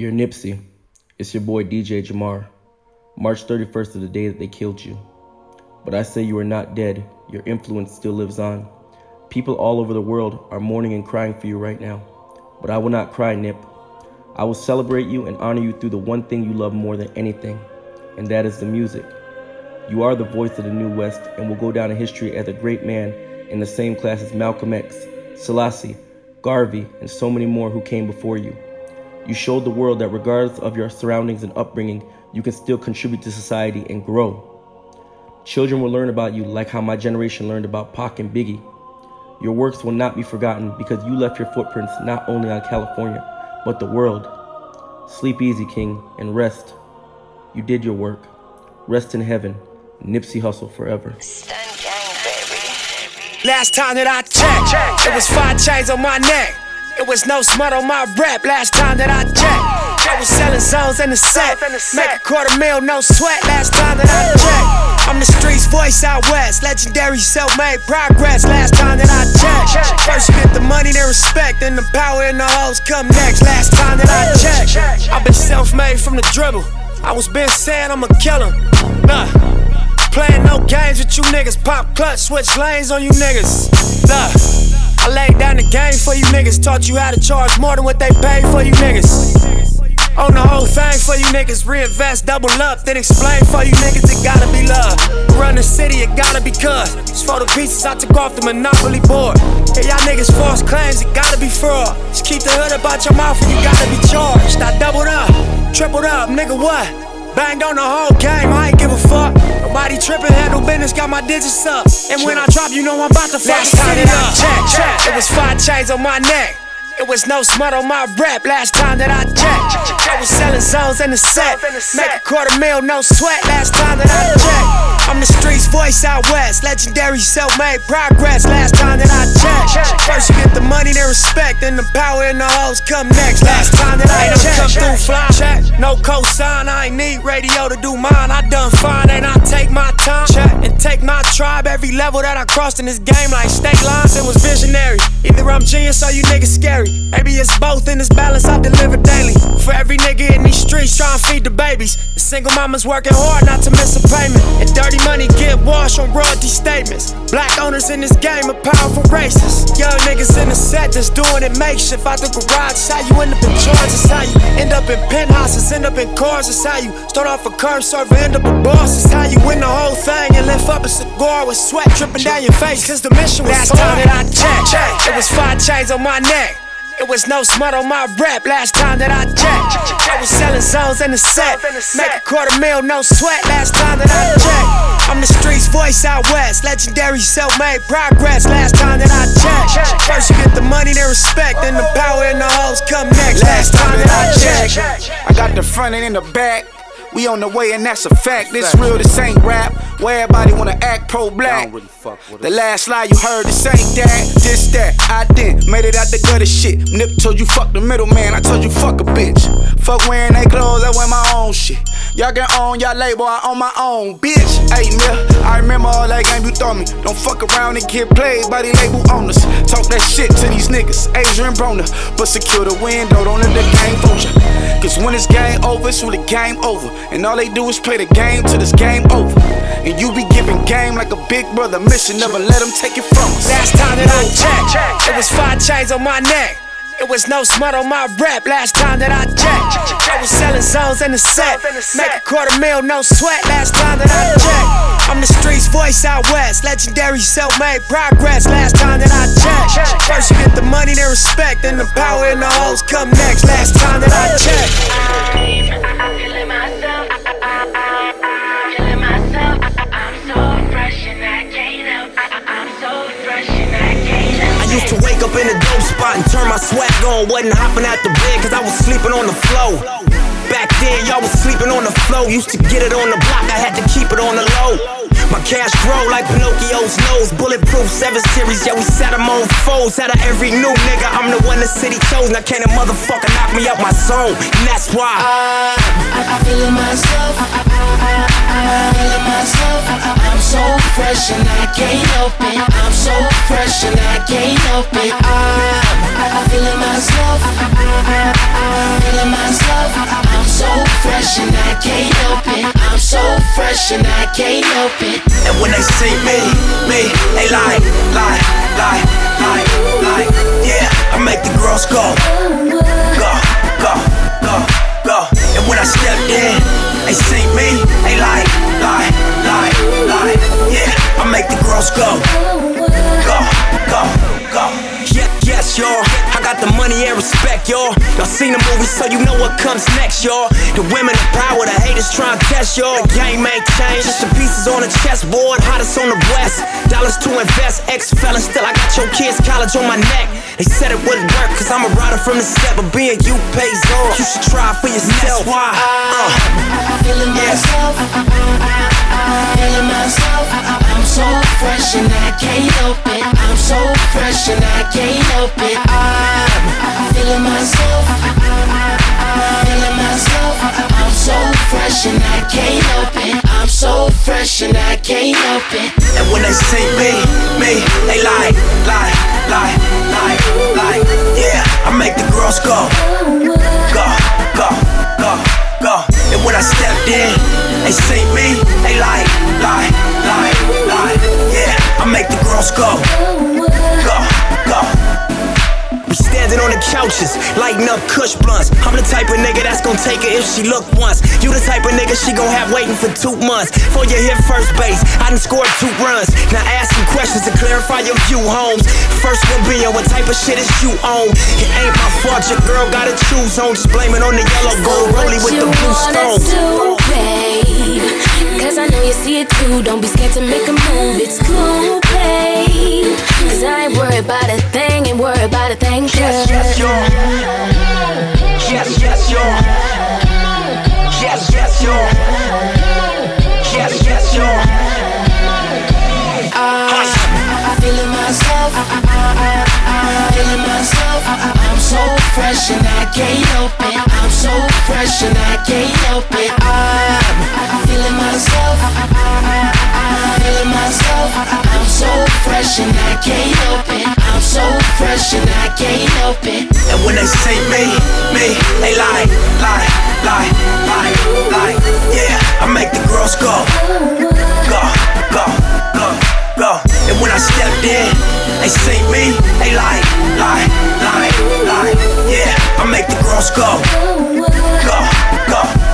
Dear Nipsey, it's your boy DJ Jahmar. March 31st is the day that they killed you. But I say you are not dead, your influence still lives on. People all over the world are mourning and crying for you right now. But I will not cry, Nip. I will celebrate you and honor you through the one thing you love more than anything, and that is the music. You are the voice of the New West and will go down in history as a great man in the same class as Malcolm X, Selassie, Garvey, and so many more who came before you. You showed the world that regardless of your surroundings and upbringing, you can still contribute to society and grow. Children will learn about you like how my generation learned about Pac and Biggie. Your works will not be forgotten because you left your footprints not only on California, but the world. Sleep easy, King, and rest. You did your work. Rest in heaven. Nipsey Hussle forever. Last time that I checked, it was five chains on my neck. It was no smut on my rap. Last time that I checked. I was selling zones in the set. Make a quarter mil, no sweat. Last time that I checked. I'm the streets voice out west. Legendary self made progress. Last time that I checked. First you get the money, then respect. Then the power and the hoes come next. Last time that I checked. I've been self made from the dribble. I was been saying I'm a killer. Nah. Playing no games with you niggas. Pop clutch, switch lanes on you niggas. Nah. I laid down the game for you niggas. Taught you how to charge more than what they pay for you niggas. On the whole thing for you niggas, reinvest, double up, then explain for you niggas it gotta be love. Run the city, it gotta be cuz. Just for the pieces I took off the monopoly board. Hey, y'all niggas false claims, it gotta be fraud. Just keep the hood about your mouth and you gotta be charged. I doubled up, tripled up, nigga what? Banged on the whole game, I ain't give a fuck. Nobody trippin', handle business, got my digits up. And when I drop, you know I'm about to fuck the city up. Check, check. It was five chains on my neck. It was no smut on my rap last time that I checked. I was selling zones in the set. Make a quarter mil, no sweat last time that I checked. I'm the streets voice out west. Legendary self made progress last time that I checked. First you get the money, then respect. Then the power and the hoes come next. Last time that I checked. come through fly. Check. No cosign, I ain't need radio to do mine. I done fine, and I take my time. Check. And take my tribe. Every level that I crossed in this game, like state lines, it was visionary. Either I'm genius or you niggas scary. Maybe it's both in this balance I deliver daily. For every nigga in these streets trying to feed the babies. The single mama's working hard not to miss a payment. And dirty money get washed on royalty statements. Black owners in this game are powerful racists. Young niggas in the set that's doing it makeshift. Out the garage, it's how you end up in charges. How you end up in penthouses, end up in cars. It's how you start off a curb server, end up a boss. It's how you win the whole thing and lift up a cigar with sweat dripping down your face. Cause the mission was Last time that I checked, it was five chains on my neck. It was no smut on my rap last time that I checked. I was selling zones in the set. Make a quarter mil, no sweat last time that I checked. I'm the streets voice out west. Legendary self made progress last time that I checked. First you get the money, then respect. Then the power and the hoes come next. Last time that I checked. I got the front and in the back. We on the way, and that's a fact. This real, this ain't rap. Where everybody wanna act pro black. the last lie you heard, this ain't that. This that. I did made it out the gutter shit. Nip told you fuck the middleman. I told you fuck a bitch. Fuck wearing they clothes, I wear my own shit. Y'all can own y'all label, I own my own bitch. Hey, Nip, I remember all that game you throw me. Don't fuck around and get played by the label owners. Talk that shit to these niggas, Adrien Broner. But secure the window, don't let the game fool ya. Cause when it's game over, it's the game over. And all they do is play the game till this game over. And you be giving game like a big brother mission, never let them take it from us. Last time that I checked, it was five chains on my neck. It was no smut on my rap last time that I checked. I was selling zones in the set. Make a quarter mil, no sweat last time that I checked. I'm the streets voice out west. Legendary self made progress last time that I checked. First you get the money, then respect. Then the power and the hoes come next. Last time that I checked. I'm feeling myself. And turn my swag on. Wasn't hopping out the bed cause I was sleeping on the floor. Back then, y'all was sleeping on the floor. Used to get it on the block, I had to keep it on the low. My cash grow like Pinocchio's nose. Bulletproof 7 Series, yeah, we set them on foes. Out of every new nigga, I'm the one the city chose. Now can't a motherfucker knock me out my zone. And that's why I, I, I feeling myself. I, I, I, I, feeling myself. I, I, I'm so fresh. and I can't help it. I'm so fresh and I can't help it. I'm, I'm feeling myself. I'm feeling myself. I'm so fresh and I can't help it. I'm so fresh and I can't help it. And when they see me, me, they lie, lie, lie, lie, lie. Yeah, I make the girls go, go, go, go, go. And when I step in, they see me, they lie, lie, lie, lie. Yeah, I make the girls go, go, go, go. Yeah, yes, y'all. I got the money and respect, y'all. Y'all seen the movie, so you know what comes next, y'all. The women in power, the haters trying to test y'all. The game ain't changed, just the pieces on the chessboard, hottest on the west. Dollars to invest, ex felon, still I got your kids' college on my neck. They said it wouldn't work, cause I'm a rider from the set, but being you pays off. You should try for yourself. That's why. Uh. Feeling myself. Feeling myself. So fresh and I can't help it. I'm so fresh and I can't help it. I'm feeling myself. Feeling myself. I'm so fresh and I can't help it. I'm so fresh and I can't help it. And when they see me, me, they lie, lie, lie, lie, lie. Yeah, I make the girls go, go, go, go, go. And when I stepped in, they see me, they lie, lie, lie, Yeah, I make the girls go, go, go. We standing on the couches, lighting up Kush blunts. I'm the type of nigga that's gonna take her if she look once. You the type of nigga she gon' have waiting for two months. For you hit first base, I done scored two runs. Now ask some questions to clarify your view, Holmes. First one being what type of shit is you on? It ain't my fault, your girl gotta choose on. Just blame it on the yellow gold rollie with the blue stones. Cause I know you see it too. Don't be scared to make a move. It's cool, babe. Cause I ain't worried about a thing, ain't worried about a thing. Yes, yes, y'all. Yes, yes, y'all. Yes, yes, y'all. Yes, yes, y'all. I'm feeling myself. Feeling myself. So fresh and I can't help it. I'm so fresh and I can't help it. I'm feeling myself. I'm feeling myself. I'm so fresh and I can't help it. I'm so fresh and I can't help it. And when they see me, me, they lie, lie, lie, lie, lie. Yeah, I make the girls go, go, go, when I stepped in, they see me, they lie, lie, lie, lie. Yeah, I make the girls go, go, go.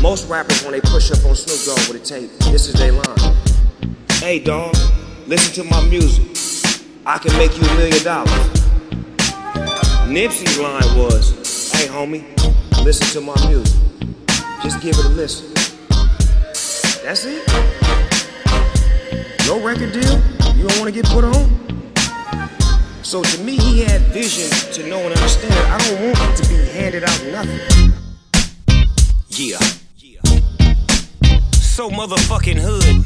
Most rappers, when they push up on Snoop Dogg with a tape, this is their line. Hey, dog, listen to my music. I can make you a million dollars. Nipsey's line was, hey, homie, listen to my music. Just give it a listen. That's it. No record deal? You don't want to get put on? So to me, he had vision to know and understand. I don't want to be handed out nothing. Yeah. So motherfucking hood.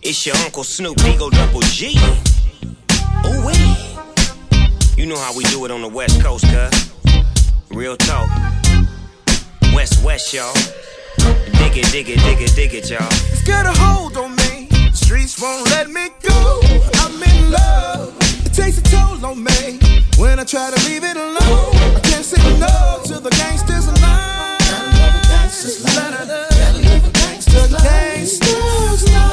It's your Uncle Snoop Eagle Double G. Ooh wee. You know how we do it on the West Coast, cuz. Real talk. West West, y'all. Dig it, dig it, dig it, dig it, y'all. It's got a hold on me. The streets won't let me go. I'm in love. It takes a toll on me. When I try to leave it alone, I can't say no to the gangsters alive. Gotta love a gangster's life. Gotta live a gangster's life. Gangsters Look,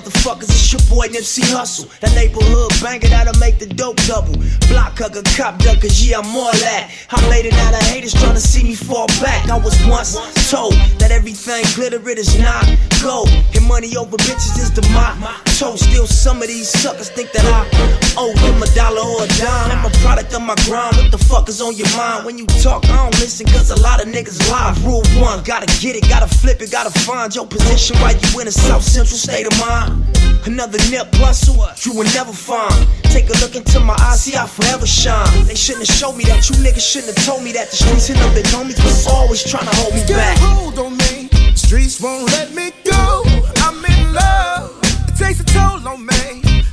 motherfuckers? It's your boy Nipsey Hussle. That neighborhood banger that'll make the dope double. Block hugger, cop ducker, yeah, I'm all that. I'm it out of haters trying to see me fall back. I was once told that everything glitter, it is not gold. And money over bitches is the motto. Still, some of these suckers think that I owe them a dollar or a dime. I'm a product of my grind. What the fuck is on your mind? When you talk, I don't listen, cause a lot of niggas lie. Rule one, gotta get it, gotta flip it, gotta find your position while you in a South Central state of mind. Another nip bustle, you will never find. Take a look into my eyes, see I forever shine. They shouldn't have showed me that, you niggas shouldn't have told me that. The streets and up their homies was always trying to hold me back. a hold on me. Streets won't let me go. I'm in love. It takes a toll on me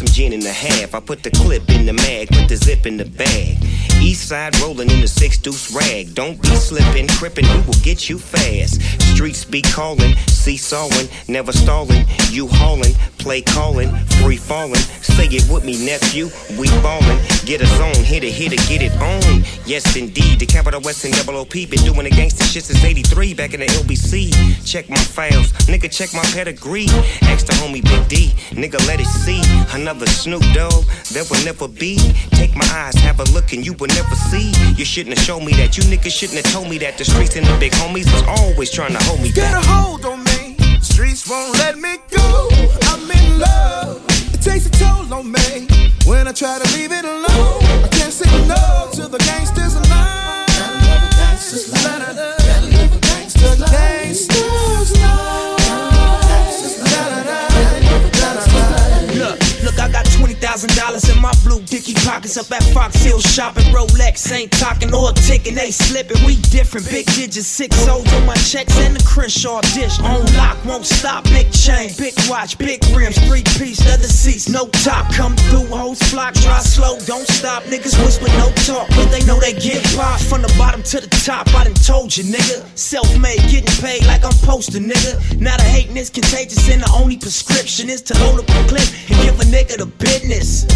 some gin in the half. I put the clip in the mag, put the zip in the bag. East side rolling in the six deuce rag. Don't be slipping, crippin', we will get you fast. Streets be calling, seesawing, never stalling. You hauling, play calling, free falling. Say it with me, nephew. We ballin', get us on, hit it, hit it, get it on. Yes, indeed, the capital West and double OP been doing the gangsta shit since 83 back in the LBC. Check my files, nigga, check my pedigree. Ask the homie Big D, nigga, let it see. Snoop Dogg, there will never be. Take my eyes, have a look, and you will never see. You shouldn't have shown me that. You niggas shouldn't have told me that. The streets and the big homies was always trying to hold me Get a hold on me. Streets won't let me go. I'm in love. It takes a toll on me when I try to leave it alone. I can't say no pockets up at Fox Hill shopping. Rolex ain't talking or ticking, they slipping. We different, big digits, six on my checks and the Crenshaw dish on lock. Won't stop, big chain, big watch, big rims, three piece leather seats, no top. Come through, hoes flock, drive slow, don't stop. Niggas whisper, no talk, but they know they get popped from the bottom to the top. I done told you, nigga. Self-made, getting paid like I'm posted, nigga. Now the hating is contagious, and the only prescription is to load up a clip and give a nigga the business.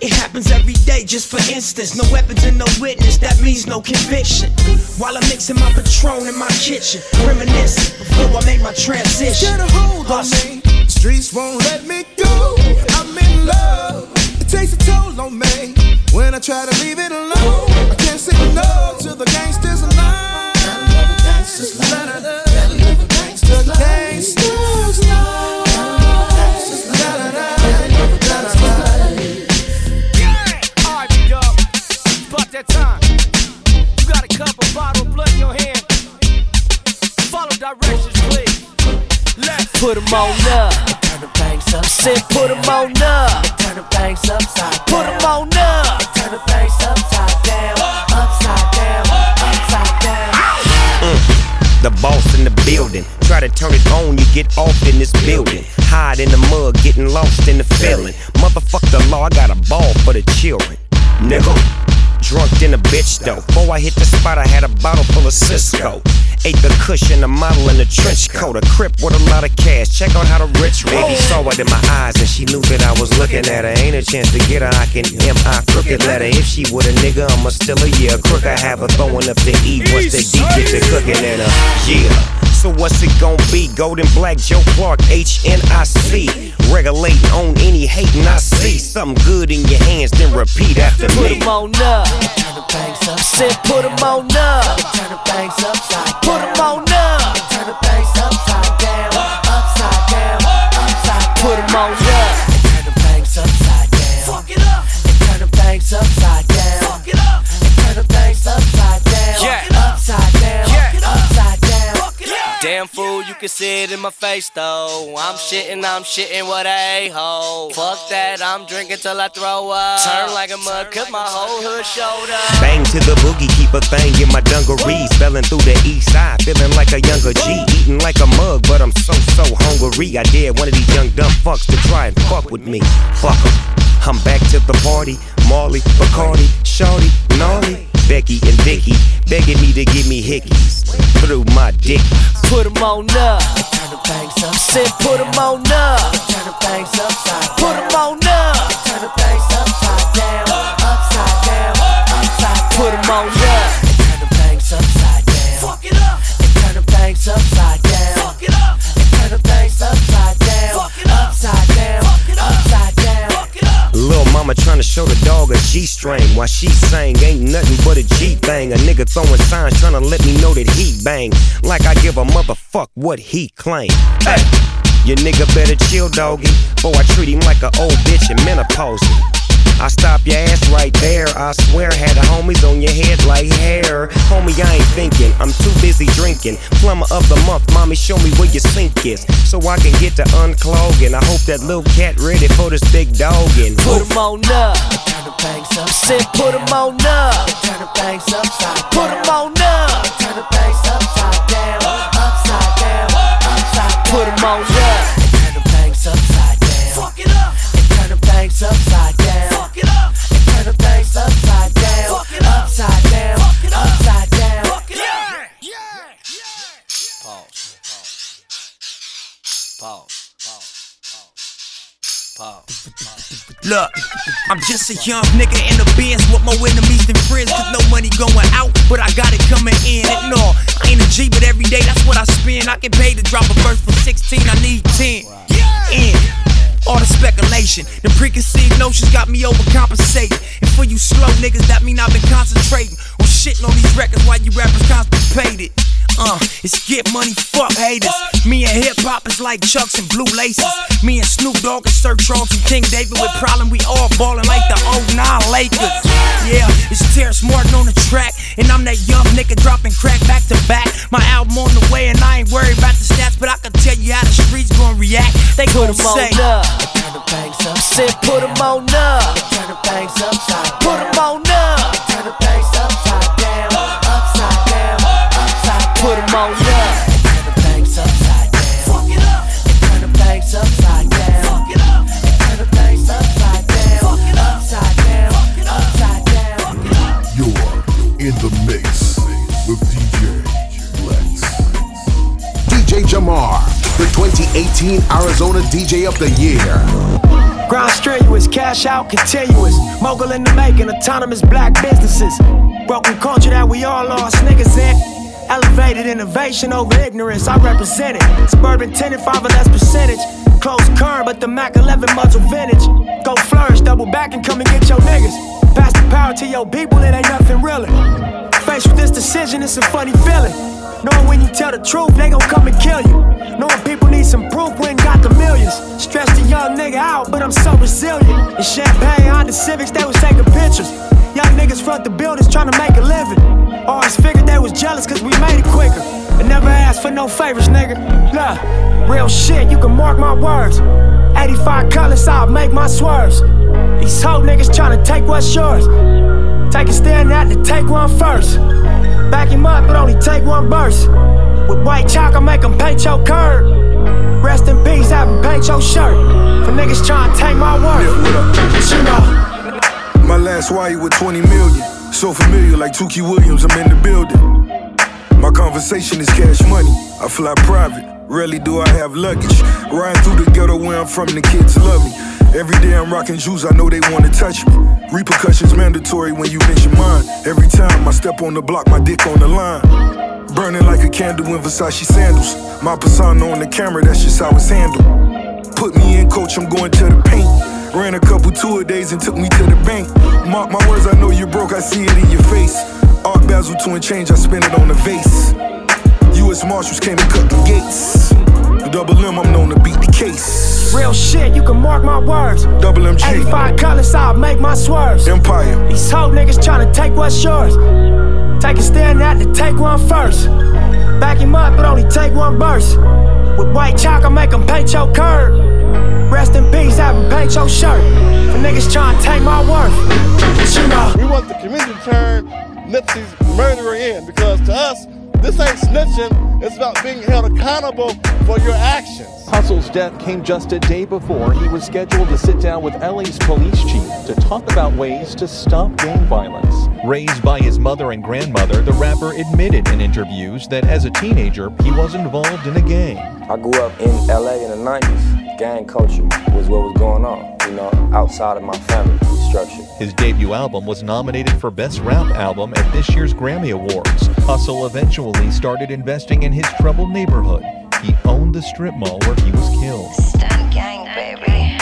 It happens every day, just for instance. No weapons and no witness, that means no conviction. While I'm mixing my Patron in my kitchen, reminiscing before I make my transition. Get a hold on me. Streets won't let me go. I'm in love. It takes a toll on me when I try to leave it alone. I can't say no to the gangsters of directions, please. Let's Put 'em on up. Turn the bangs up. Said put 'em on up. Turn the bangs upside down. Put 'em on up. Turn the bangs upside down. Upside down. Upside down. Uh, the boss in the building. Try to turn it on, you get off in this building. Hide in the mud, getting lost in the feeling. Motherfuck the law, I got a ball for the children. Nigga. Drunk in a bitch though. Before I hit the spot, I had a bottle full of Cisco. Ate the cushion, a model in a trench coat, a crip with a lot of cash. Check out how the rich baby saw it in my eyes, and she knew that I was looking at her. Ain't a chance to get her, I can M.I. crooked letter. If she would a nigga, I'ma still a year. Crook, I have her throwing up the E once the D get to cooking in her. Yeah. So what's it gon' be? Golden Black Joe Clark, HNIC. Regulating on any hating I see. Something good in your hands, then repeat after Put me. 'em on up. Turn the bangs up. Said put 'em on up. Turn the bangs upside down. Put 'em on up. Can see it in my face though. I'm shitting, I'm shitting what a ho. Fuck that, I'm drinking till I throw up. Turn like a mud, cause my whole hood showed up. Bang to the boogie, keep a thing in my dungarees. Spelling through the east side, feeling like a younger G. Eating like a mug, but I'm so, so hungry. I dare one of these young dumb fucks to try and fuck with me. Fuck Fuck 'em. I'm back to the party. Marley, Bacardi, Shorty, Gnarly, Becky and Vicky begging me to give me hickeys through my dick. Put 'em on up. Turn the bangs up. Said put 'em on up. Turn. Put 'em on up. Turn upside down. Upside down. Upside down. Put 'em on up. Mama tryna show the dog a G string while she sang ain't nothing but a G thing. A nigga throwing signs tryna let me know that he bang. Like I give a motherfuck what he claim. Hey, your nigga better chill, doggy. Before I treat him like a old bitch in menopause. I stop your ass right there. I swear, had the homies on your head like hair. Homie, I ain't thinking. I'm too busy drinking. Plumber of the month, mommy, show me where your sink is. So I can get to unclogging. I hope that little cat ready for this big dog in. Put them on up. Turn the bangs up. Said put them on up. Turn the bangs upside down. Put them on up. Turn the bangs upside down. Look, I'm just a young nigga in the Benz with more enemies than friends. Cause no money going out, but I got it coming in. And no, I ain't a G, but every day that's what I spend. I get paid to drop a verse for 16, I need 10. In. All the speculation, the preconceived notions got me overcompensating. And for you slow niggas, that mean I've been concentrating on shitting on these records while you rappers constipated. Uh, it's get money, fuck haters. Me and hip hop is like Chucks and blue laces. Me and Snoop Dogg and Sir Charles and King David with problem. We all ballin' like the old 09 Lakers. Yeah, it's Terrace Martin on the track. And I'm that young nigga dropping crack back to back. My album on the way, and I ain't worried about the stats, but I can tell you how the streets gon' react. They Put gon' them on say, up. Turn the bangs up. Said put them on up. Turn the bangs upside. Put them on up. Jahmar, the 2018 Arizona DJ of the Year. Ground strenuous, cash out continuous. Mogul in the making, autonomous black businesses. Broken culture that we all lost niggas in. Elevated innovation over ignorance, I represent it. Suburban tenant, five or less percentage. Close current, but the Mac 11 muzzle vintage. Go flourish, double back and come and get your niggas. Pass the power to your people, it ain't nothing really. Faced with this decision, it's a funny feeling. Knowing when you tell the truth, they gon' come and kill you. Knowing people need some proof, we ain't got the millions. Stressed the young nigga out, but I'm so resilient. In Champagne, Honda Civics, they was taking pictures. Young niggas front the buildings trying to make a living. Always figured they was jealous cause we made it quicker. And never asked for no favors, nigga. Look, real shit, you can mark my words. 85 colors, I'll make my swerves. These hoe niggas tryna take what's yours. Take a stand out to take one first. Back him up, but only take one burst. With white chalk, I make him paint your curb. Rest in peace, have him paint your shirt. For niggas tryna take my. But you know. My last wire with 20 million. So familiar, like Tookie Williams, I'm in the building. My conversation is cash money. I fly private. Rarely do I have luggage. Riding through the ghetto where I'm from, the kids love me. Every day I'm rocking shoes, I know they wanna touch me. Repercussions mandatory when you mention mine. Every time I step on the block, my dick on the line. Burning like a candle in Versace sandals. My persona on the camera, that's just how it's handled. Put me in, coach, I'm going to the paint. Ran a couple tour days and took me to the bank. Mark my words, I know you're broke, I see it in your face. Art Basel to and change, I spend it on the vase. U.S. Marshals came and cut the gates. The double M, I'm known to beat the case. Real shit, you can mark my words. Double MG, 85 colors, I'll make my swerves. Empire. These hoe niggas tryna take what's yours. Take a stand out to take one first. Back him up, but only take one burst. With white chalk, I make him paint your curb. Rest in peace, have him paint your shirt. For niggas tryna take my worth. But you know. We want the community to turn Nipsey's murderer in because to us, this ain't snitching. It's about being held accountable for your actions. Hussle's death came just a day before he was scheduled to sit down with LA's police chief to talk about ways to stop gang violence. Raised by his mother and grandmother, the rapper admitted in interviews that as a teenager, he was involved in a gang. I grew up in LA in the 90s. Gang culture was what was going on, you know, outside of my family structure. His debut album was nominated for Best Rap Album at this year's Grammy Awards. Hussle eventually started investing in his troubled neighborhood. He owned the strip mall where he was killed. Stunt gang, baby.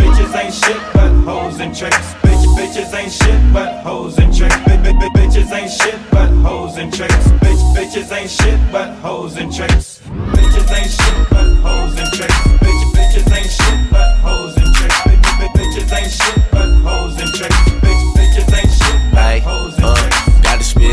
Bitches ain't shit but hoes and tricks. Bitch, bitches ain't shit but hoes and tricks. Bitch, bitch, bitch, bitches ain't shit but hoes and tricks. Bitch, bitches ain't shit but hoes and tricks. Bitches ain't shit but hoes and tricks. Bitch, Bitches ain't shit but hoes and tricks. Bitches ain't shit but hoes and tricks. Bitches ain't shit but hoes and tricks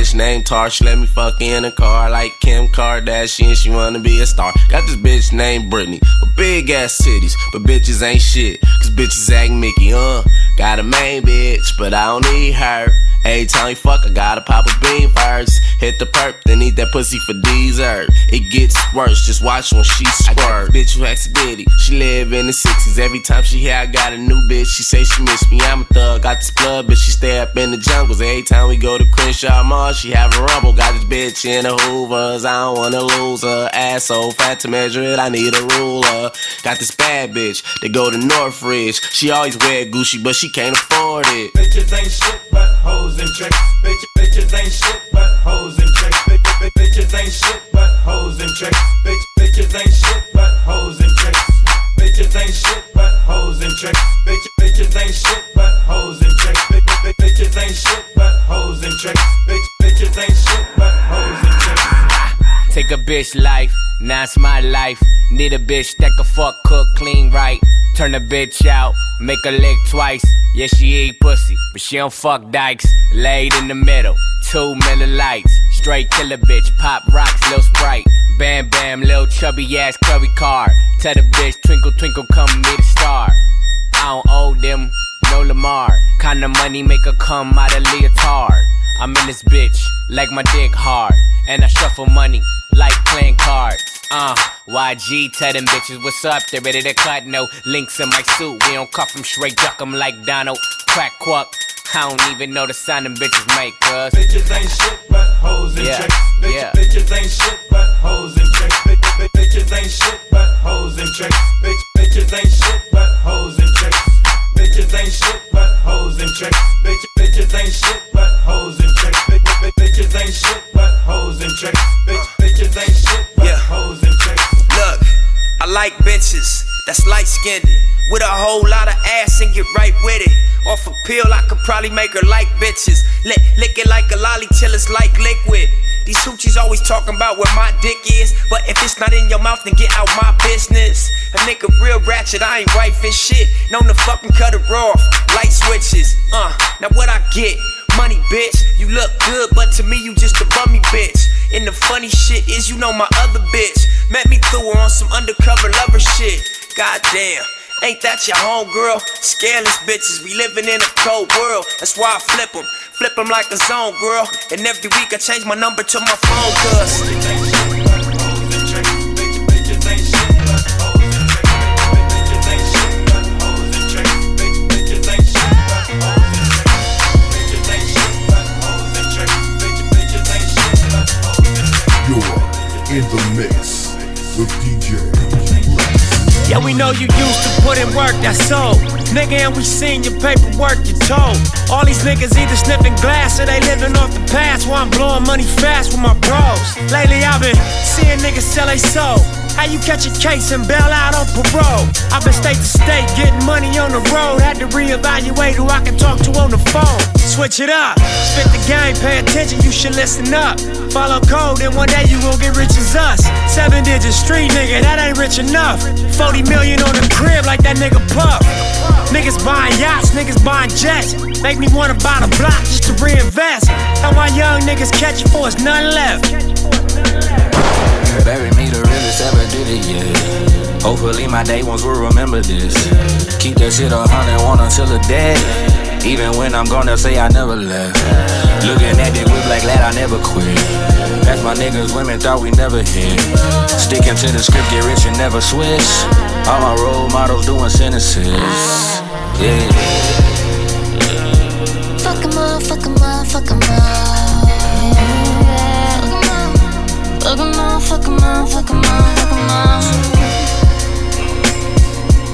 bitch named Tarsh. Let me fuck in a car like Kim Kardashian. She wanna be a star. Got this bitch named Britney with big ass titties, but bitches ain't shit. Cause bitches act Mickey, uh. Got a main bitch, but I don't need her. Every time you fuck, I gotta pop a bean first. Hit the perp, then eat that pussy for dessert. It gets worse, just watch when she squirt. Bitch who acts bitty, she live in the 60s. Every time she hear I got a new bitch, she say she miss me. I'm a thug, got this blood, but she stay up in the jungles. Every time we go to Crenshaw Mall, she have a rumble. Got this bitch in the hoovers, I don't wanna lose her. Ass so fat to measure it, I need a ruler. Got this bad bitch, they go to Northridge. She always wear Gucci, but she can't afford it. Bitches ain't shit but hoes and tricks. Bitch, bitches ain't shit but hoes and tricks. Bitch, bitch, bitches ain't shit but hoes and tricks. Bitch, bitches ain't shit but hoes and tricks. Bitches ain't shit but hoes and tricks. Bitch, bitches ain't shit but hoes and tricks. Bitch, bitches ain't shit but hoes and tricks. Bitch, bitches ain't shit but hoes and tricks. Take a bitch life, now it's my life. Need a bitch that can fuck, cook, clean right. Turn a bitch out, make her lick twice. Yeah, she eat pussy, but she don't fuck dykes. Laid in the middle, two million lights. Straight killer bitch, pop rocks, lil sprite. Bam bam, lil chubby ass curry car. Tell the bitch, twinkle twinkle, come meet a star. I don't owe them no Lamar. Kinda money make her come out of leotard. I'm in this bitch, like my dick hard. And I shuffle money like playing cards. Uh, YG tell them bitches what's up, they ready to cut. No links in my suit, we don't cuff them straight, duck 'em like Donald. Crack quack, I don't even know the sound them bitches make, cuz. Bitches ain't shit but hoes and Yeah, tricks. Bitch, yeah. Bitches ain't shit but hoes and tricks. Bitch, bitch, bitches ain't shit but hoes and tricks. Bitch, bitches ain't shit but hoes and tricks. Bitches ain't shit but hoes and tricks. Bitch, bitches ain't shit but hoes and tricks. Bitch, bitches ain't shit but hoes and tricks. Bitch, bitches ain't shit but hoes and tricks. Look, I like bitches that's light skinned with a whole lot of ass and get right with it. Off a pill, I could probably make her like bitches. Lick, lick it like a lolly till it's like liquid. These hoochies always talking about where my dick is, but if it's not in your mouth, then get out my business. A nigga real ratchet, I ain't wifing shit. Known to fucking cut her off, light switches. Uh, now what I get? Money, bitch. You look good, but to me, you just a bummy bitch. And the funny shit is, you know my other bitch. Met me through her on some undercover lover shit. Goddamn. Ain't that your homegirl? Scandalous bitches, we living in a cold world. That's why I flip them. Flip them like a zone, girl. And every week I change my number to my phone, cuz. Yeah, we know you used to put in work, that's so. Nigga, and we seen your paperwork, you told. All these niggas either sniffing glass or they living off the past while I'm blowing money fast with my bros. Lately, I've been seeing niggas sell they soul. How you catch a case and bail out on parole? I've been state to state, getting money on the road. Had to reevaluate who I can talk to on the phone. Switch it up, spit the game, pay attention, you should listen up. Follow code, and one day you gon' get rich as us. Seven digit street nigga, that ain't rich enough. 40 million on the crib like that nigga Puff. Niggas buying yachts, niggas buying jets. Make me wanna buy the block just to reinvest. How my young niggas catch it for it's none left. Bury me the realest ever yeah. Hopefully my day ones will remember this. Keep that shit a hundred one until the dead. Even when I'm gonna say I never left. Looking at it with black lad, I never quit. That's my niggas, women thought we never hit. Sticking to the script, get rich and never switch. All my role models doing sentences. Yeah. Fuck 'em up, fuck 'em up, fuck 'em up. Fuck 'em up, fuck 'em up, fuck 'em up, fuck 'em up.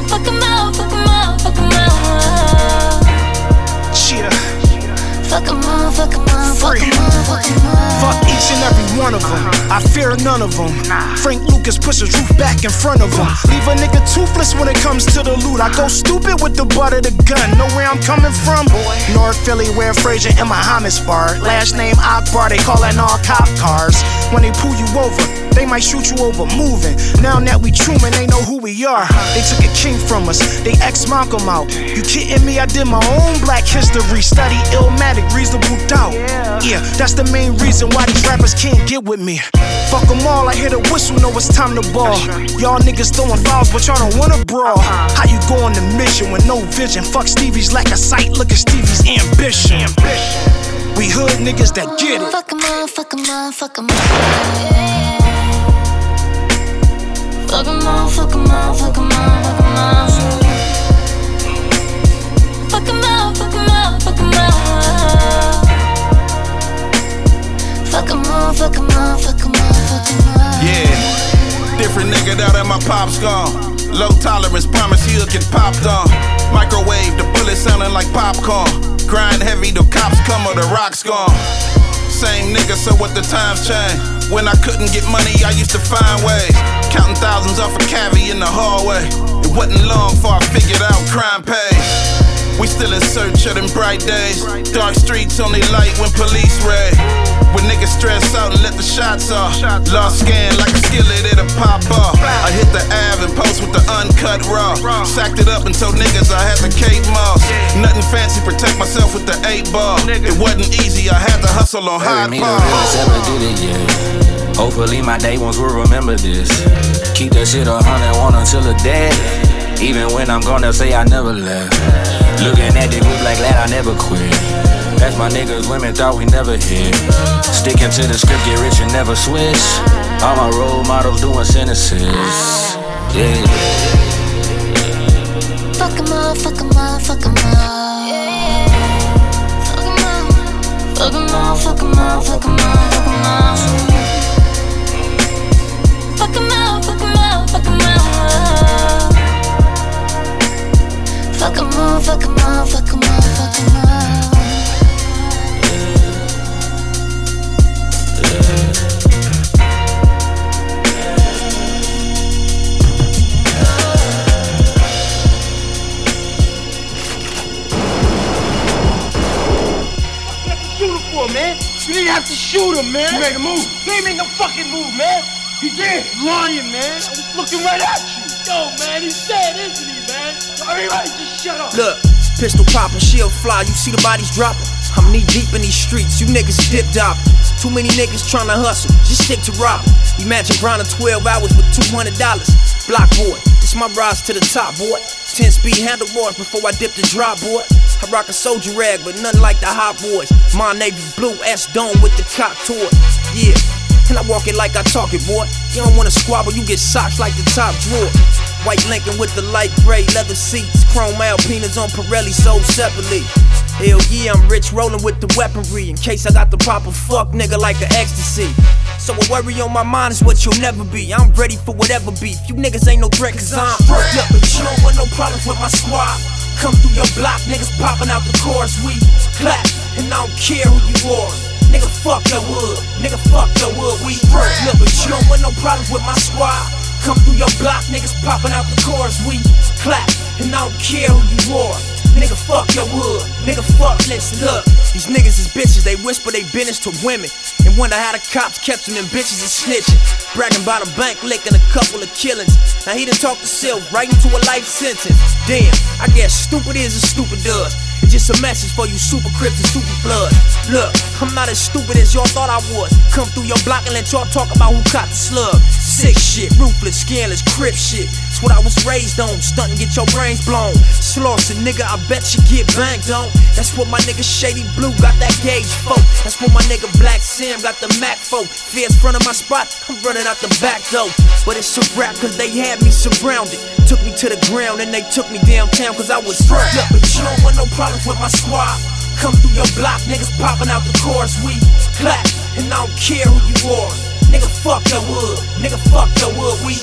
Fuck 'em up, fuck 'em up, fuck 'em up. Cheetah. Fuck 'em up, fuck 'em up, fuck 'em up, fuck 'em up. Fuck each and every one of them. I fear none of them. Frank Lucas pushes push his roof back in front of him. Leave a nigga toothless when it comes to the loot. I go stupid with the butt of the gun. Know where I'm coming from? North Philly, where Frazier and Muhammad sparred. Last name Akbar, they callin' all cop cars. When they pull you over, they might shoot you over moving. Now that we Truman, they know who we are. They took a king from us, they ex Malcolm out. You kidding me? I did my own black history, study illmatic, reasonable doubt. Yeah, that's the main reason why these rappers can't get with me. Fuck them all, I hear the whistle, know it's time to ball. Y'all niggas throwing fouls, but y'all don't wanna brawl. How you go on the mission with no vision? Fuck Stevie's lack of sight, look at Stevie's ambition. We hood niggas that get it. Fuck 'em all, fuck 'em all, fuck 'em all. Fuck 'em all, fuck 'em all, fuck 'em all, fuck 'em all. Fuck 'em all, fuck 'em all, fuck 'em all. Fuck 'em all, fuck 'em all, fuck 'em all, fuck 'em all. Yeah, different nigga now that my pop's gone. Low tolerance, promise he'll get popped on. Microwave, the bullet sounding like popcorn. Grind heavy, the cops come or the rocks gone. Same nigga, so what the times change. When I couldn't get money, I used to find ways. Counting thousands off a cavi in the hallway. It wasn't long before I figured out crime pays. We still in search of them bright days. Dark streets only light when police raid. When niggas stress out and let the shots off. Lost scan like a skillet, it'll pop off. I hit the Ave and post with the uncut raw. Sacked it up and told niggas I had the Kate Moss. Nothing fancy, protect myself with the eight ball. It wasn't easy, I had to hustle on hard me the realest ever did it, yeah. Hopefully my day ones will remember this. Keep that shit a hundred one until the day. Even when I'm gonna say I never left. Looking at the group like that, I never quit. That's my niggas, women thought we never hit. Sticking to the script, get rich and never switch. All my role models doing sentences. Yeah. Fuck 'em all, fuck 'em all, fuck 'em all. Fuck 'em all, fuck 'em all, fuck 'em all, fuck 'em all, fuck 'em all. Fuck 'em all, fuck 'em all, He did. Lying, man. I was looking right at you. Yo, man, he's dead, isn't he, man? Everybody just shut up. Look, pistol poppin', shield fly, you see the bodies dropping. I'm knee deep in these streets, you niggas dip dopping. Too many niggas tryna hustle, just stick to robbing. Imagine grinding 12 hours with $200. Block boy, this my rise to the top, boy. 10 speed handlebars before I dip the drop, boy. I rock a soldier rag, but nothing like the hot boys. My navy blue S dome with the cock toy. Yeah, and I walk it like I talk it, boy. You don't wanna squabble, you get socks like the top drawer. White Lincoln with the light gray leather seats. Chrome Alpinas on Pirelli sold separately. Hell yeah, I'm rich rolling with the weaponry. In case I got the proper fuck nigga like the ecstasy. So a worry on my mind is what you'll never be. I'm ready for whatever beef. You niggas ain't no threat, cause I'm fucked up. But you don't want no problems with my squad. Come through your block, niggas popping out the chorus. We clap, and I don't care who you are. Nigga, fuck the wood. Nigga, fuck the wood. We look, but you don't want no problems with my squad. Come through your block, niggas popping out the chorus. We clap, and I don't care who you are. Nigga, fuck your wood. Nigga, fuck, listen, look. These niggas is bitches, they whisper they business to women. And wonder how the cops kept them, them bitches is snitching. Bragging about a bank licking a couple of killings. Now he done talked to Silk right into a life sentence. Damn, I guess stupid is as stupid does. Just a message for you super crips and super blood. Look, I'm not as stupid as y'all thought I was. Come through your block and let y'all talk about who caught the slug. Sick shit, ruthless, scanless, crip shit. It's what I was raised on. Stunt and get your brains blown. Slauson, nigga, I bet you get banked on. That's what my nigga Shady Blue got that gauge for. That's what my nigga Black Sam got the Mac for. Fears front of my spot, I'm running out the back door. But it's a rap cause they had me surrounded. Took me to the ground and they took me downtown cause I was fucked up. But you don't want no problems with my squad. Come through your block, niggas popping out the chorus. We clap, and I don't care who you are. Nigga, fuck the wood. Nigga, fuck the wood. We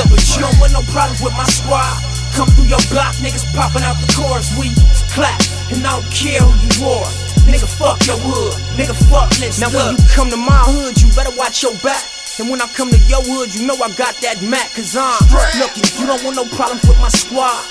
look, but you don't want no problems with my squad. Come through your block, niggas popping out the chorus. We clap, and I don't care who you are. Nigga, fuck your wood. Nigga, fuck listen. Now when you come to my hood, you better watch your back. And when I come to your hood, you know I got that Mac, cause I'm looking. You don't want no problems with my squad.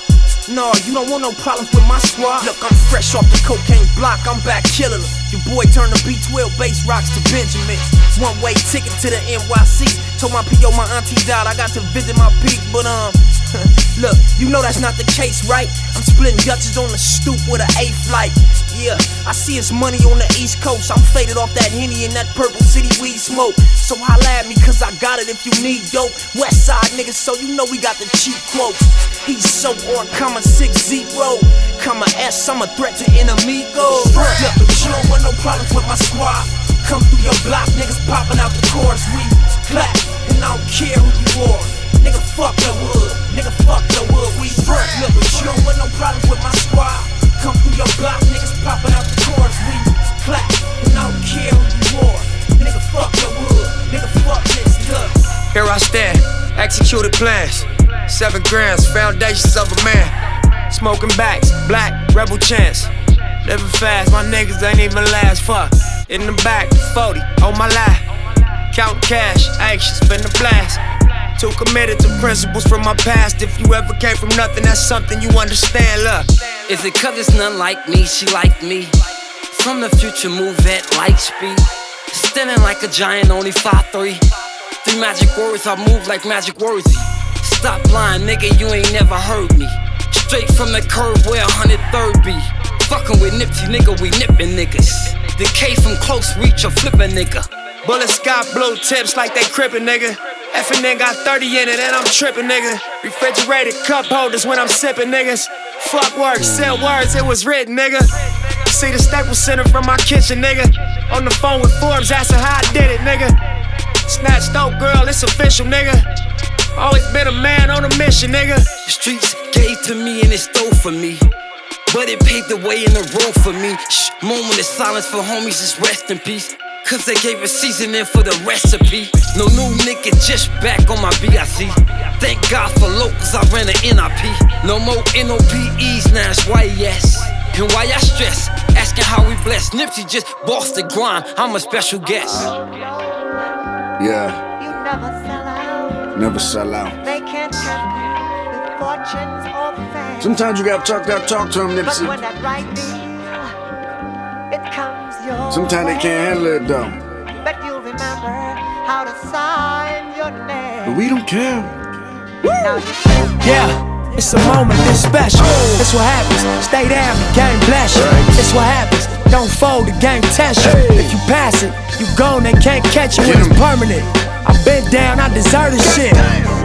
No, you don't want no problems with my squad. Look, I'm fresh off the cocaine block, I'm back killing them. Your boy turned the B12 bass rocks to Benjamin. One way ticket to the NYC. Told my PO my auntie died, I got to visit my peak, but um, look, you know that's not the case, right? I'm splitting Dutches on the stoop with an A flight. Yeah, I see his money on the East Coast. I'm faded off that Henny and that Purple City weed smoke. So holla at me, cause I got it if you need dope. West side niggas, so you know we got the cheap quotes. He's so on, comma six zero, comma S, I'm a threat to enemigos. Look, but you don't want no problems with my squad. Come through your block, niggas popping out the chorus. We clap, and I don't care who you are. Nigga, fuck the wood. Nigga, fuck the wood. We front. Look, you don't want no problems with my squad. Come through your block, niggas popping out the chorus. We clap, and I don't care who you are. Nigga, fuck the wood. Nigga, fuck this dust. Here I stand, executed plans. Seven grams, foundations of a man. Smoking backs, black, rebel chance. Living fast, my niggas ain't even last. Fuck. In the back, 40, on my life. Count cash, anxious, finna blast. Too committed to principles from my past. If you ever came from nothing, that's something you understand. Look. Is it cause it's none like me? She like me. From the future, move at light speed. Standing like a giant, only 5'3. Three magic words, I move like magic words. Stop lying, nigga, you ain't never heard me. Straight from the curb where 103rd be. Fucking with Nipsey, nigga, we nippin' niggas. Decay from close reach, a flippin' nigga. Bullet sky blue tips like they crippin', nigga. Effing then got 30 in it and I'm trippin', nigga. Refrigerated cup holders when I'm sippin', niggas. Fuck work, sell words, it was written, nigga. See the Staples Center from my kitchen, nigga. On the phone with Forbes, asking how I did it, nigga. Snatched dope, girl, it's official, nigga. Always been a man on a mission, nigga. The streets gave to me and it stole from me. But it paved the way in the road for me. Shh, moment of silence for homies, just rest in peace. Cause they gave a seasoning for the recipe. No new nigga, just back on my BIC. Thank God for locals, I ran an NIP. No more NOPEs, now it's YES. And why I stress? Asking how we blessed. Nipsey just bossed the grind. I'm a special guest. Yeah, You never sell out. never sell out. They can't tempt you with fortunes or fame. Sometimes you gotta talk that talk to them, But Nipsey. when that right deal, it comes your Sometimes they can't handle it though. But you'll remember how to sign your name. But we don't care. Now you Yeah, it's a moment this special. It's what happens. Stay down, the game bless you. It's what happens. Don't fold, the game test you. If you pass it, you gone, they can't catch you when it's permanent. I've been down, I deserve this shit.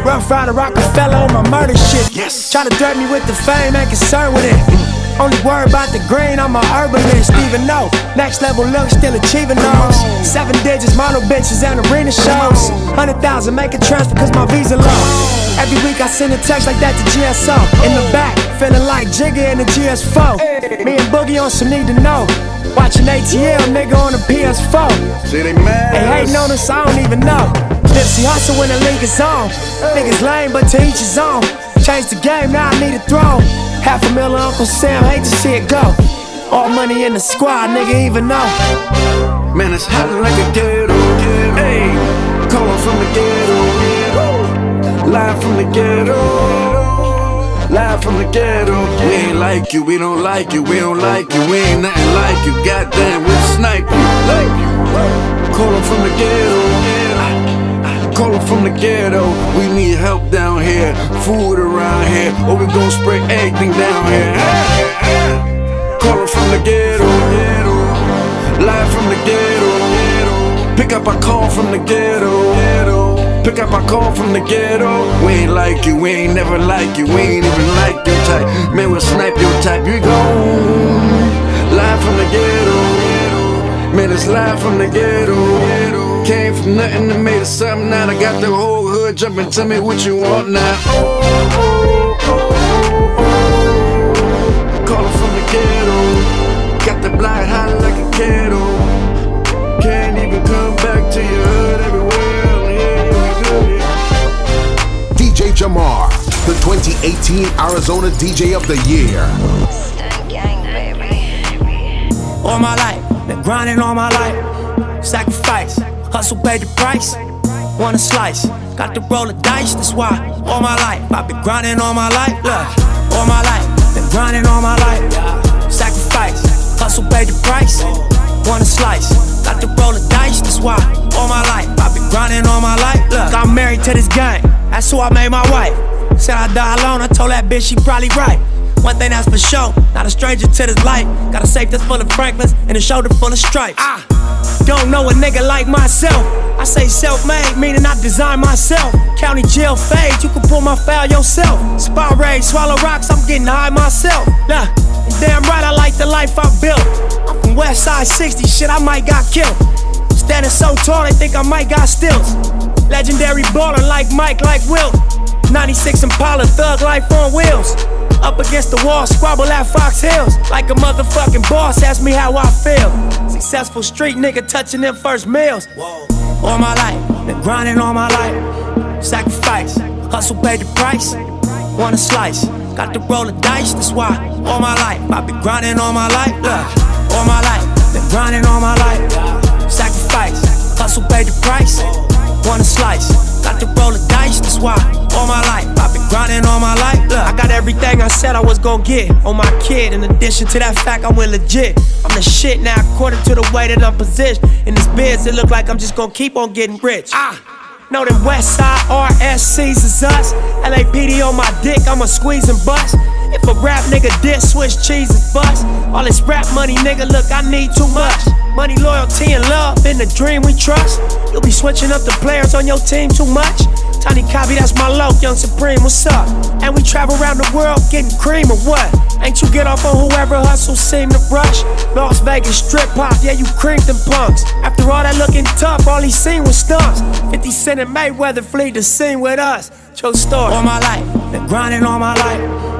Rough Rider Roc-A-Fella on my murder shit. Yes. Try to threaten me with the fame, ain't concerned with it. Only worry about the green, I'm a herbalist, even though next level look still achieving those. Seven digits, model bitches and arena shows. Hundred thousand, make a transfer cause my visa low. Every week I send a text like that to GSO. In the back, feeling like Jigga in the GS4. Me and Boogie on some need to know. Watching ATL, nigga on the PS4. See, they mad. They hating on us, I don't even know. Nipsey hustle when the league is on. Niggas lame, but to each his own. Change the game, now I need a throne. Half a million Uncle Sam, hate to see it go. All money in the squad, nigga, even know. Man, it's hot like a ghetto. Hey, calling from the ghetto. Live from the ghetto. Live from the ghetto. We ain't like you, we don't like you, we don't like you, we ain't nothing like you. Goddamn, we'll snipe you. Calling from the ghetto. Calling from the ghetto. We need help down here, food around here, or we gon' spray everything down here. Calling from the ghetto. Live from the ghetto. Pick up a call from the ghetto. Pick up a call from the ghetto. We ain't like you, we ain't never like you, we ain't even like your type. Man, we'll snipe your type, you gone. Live from the ghetto. Man, it's live from the ghetto. Came from nothing and made it something. Now I got the whole hood jumping. Tell me what you want now. Calling from the ghetto. Got the blind hot like a kettle. Can't even come back to your hood everywhere. Yeah, we good. DJ Jahmar, the 2018 Arizona DJ of the Year. All my life, been grinding all my life. Sacrifice, hustle paid the price. want a slice. Got to roll the dice, that's why all my life I've been grinding all my life. Look, all my life, been grinding all my life. Sacrifice, hustle, pay the price. Want a slice, got to roll the dice, that's why all my life I've been grinding all my life. Look, I'm married to this game, that's who I made my wife. Said I die alone, I told that bitch she probably right. One thing that's for sure, not a stranger to this life. Got a safe that's full of Franklins and a shoulder full of stripes. Ah, don't know a nigga like myself. I say self-made, meaning I design myself. County jail fade, you can pull my file yourself. Spy raid, swallow rocks, I'm getting high myself. Nah, damn right I like the life I built. I'm from West Side 60, shit I might got killed. Standing so tall, they think I might got stilts. Legendary baller like Mike, like Wilt. 96 Impala, thug life on wheels. Up against the wall, squabble at Fox Hills. Like a motherfucking boss, ask me how I feel. Successful street nigga touching them first meals. All my life, been grinding all my life. Sacrifice, hustle paid the price. Want a slice, got to roll the dice, that's why. All my life, I've been grinding all my life. Look, all my life, been grinding all my life. Said I was gonna get on my kid. In addition to that fact, I went legit. I'm the shit now, according to the way that I'm positioned. In this biz, it look like I'm just gonna keep on getting rich. Ah! Know them West Side RSCs is us. LAPD on my dick, I'ma squeeze and bust. If a rap nigga diss, switch cheese and bust. All this rap money, nigga, look, I need too much. Money, loyalty, and love in the dream we trust. You'll be switching up the players on your team too much. Tiny copy, that's my low, young supreme, what's up? And we travel around the world getting cream or what? Ain't you get off on whoever hustle seem to rush? Las Vegas strip pop, yeah, you creamed them punks. After all that looking tough, all he seen was stunts. 50 Cent and Mayweather flee the scene with us. True story. All my life, been grinding all my life.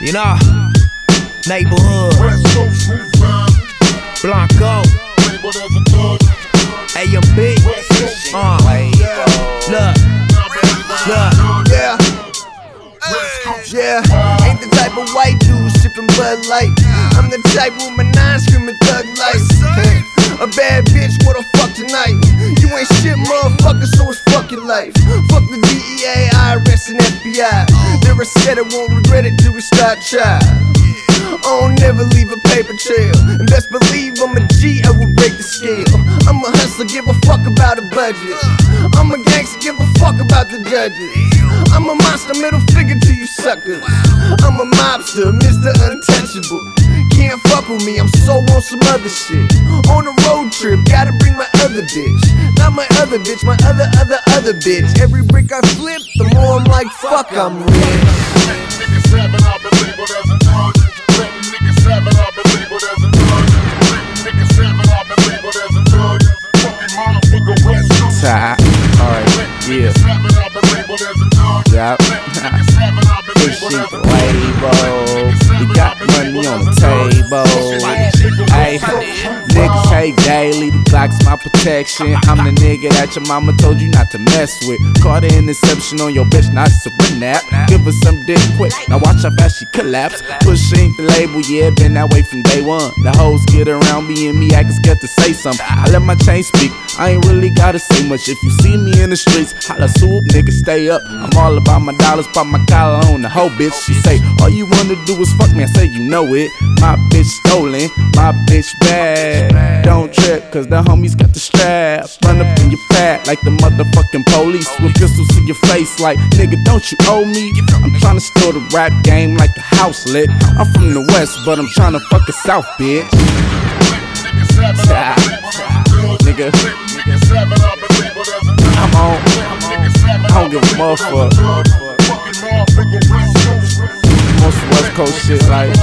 You know, neighborhood. Blanco. AMB. Uh, look, look. Yeah. Yeah, ain't the type of white dude sipping Bud Light. I'm the type with my nine screaming thug life. A bad bitch, what the fuck tonight? You ain't shit, motherfucker, so it's fuck your life. Fuck the DEA, IRS, and FBI. They're a set won't regret it till we start trying. I don't never leave a paper trail. And best believe I'm a G, I will the scale. I'm a hustler, give a fuck about a budget. I'm a gangster, give a fuck about the judges. I'm a monster, middle figure to you suckers. I'm a mobster, Mr. Untouchable. Can't fuck with me, I'm so on some other shit. On a road trip, gotta bring my other bitch. Not my other bitch, my other, other, other bitch. Every brick I flip, the more I'm like, fuck, I'm Top. Pushing the label. We got money on the table. Hey, niggas hate daily. The Glock's my protection. I'm the nigga that your mama told you not to mess with. Caught an interception on your bitch, not to nap. Give her some dick quick. Now watch how fast she collapse. Pushing the label, yeah, been that way from day one. The hoes get around me and me, I can scared to say something. I let my chain speak. I ain't really gotta say much. If you see me in the streets, holla swoop, nigga, stay up. I'm all about my dollars, pop my collar on the whole bitch. She say, all you wanna do is fuck me. I say, you know it. My bitch stolen, my bitch bad. Don't trip, cause the homies got the strap. Run up in your pad like the motherfucking police with pistols to your face, like, nigga, don't you owe me? I'm trying to steal the rap game like the house lit. I'm from the west, but I'm trying to fuck the south, bitch. Nigga, I'm on. I don't give a motherfucker. Most West Coast shit, like,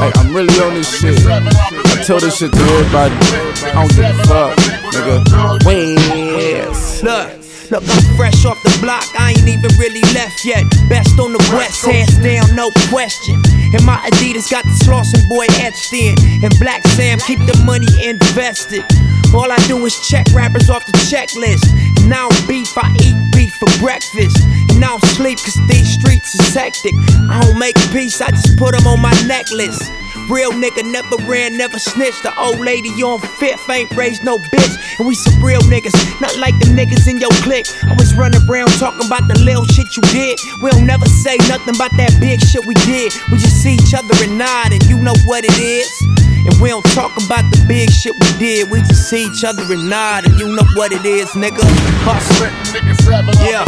like I'm really on this shit. I tell this shit to everybody. I don't give a fuck, nigga. Where's Look. Look, I'm fresh off the block, I ain't even really left yet. Best on the west, hands down, no question. And my Adidas got the Slauson boy etched in. And Black Sam keep the money invested. All I do is check rappers off the checklist. And now beef, I eat beef for breakfast. And now sleep, cause these streets is hectic. I don't make peace, I just put them on my necklace. Real nigga never ran, never snitched. The old lady on fifth ain't raised no bitch. And we some real niggas, not like the niggas in your clique. Always running around talking about the little shit you did. We don't never say nothing about that big shit we did. We just see each other and nod, and you know what it is. And we don't talk about the big shit we did. We just see each other and nod, and you know what it is, nigga. Hustle. Yeah.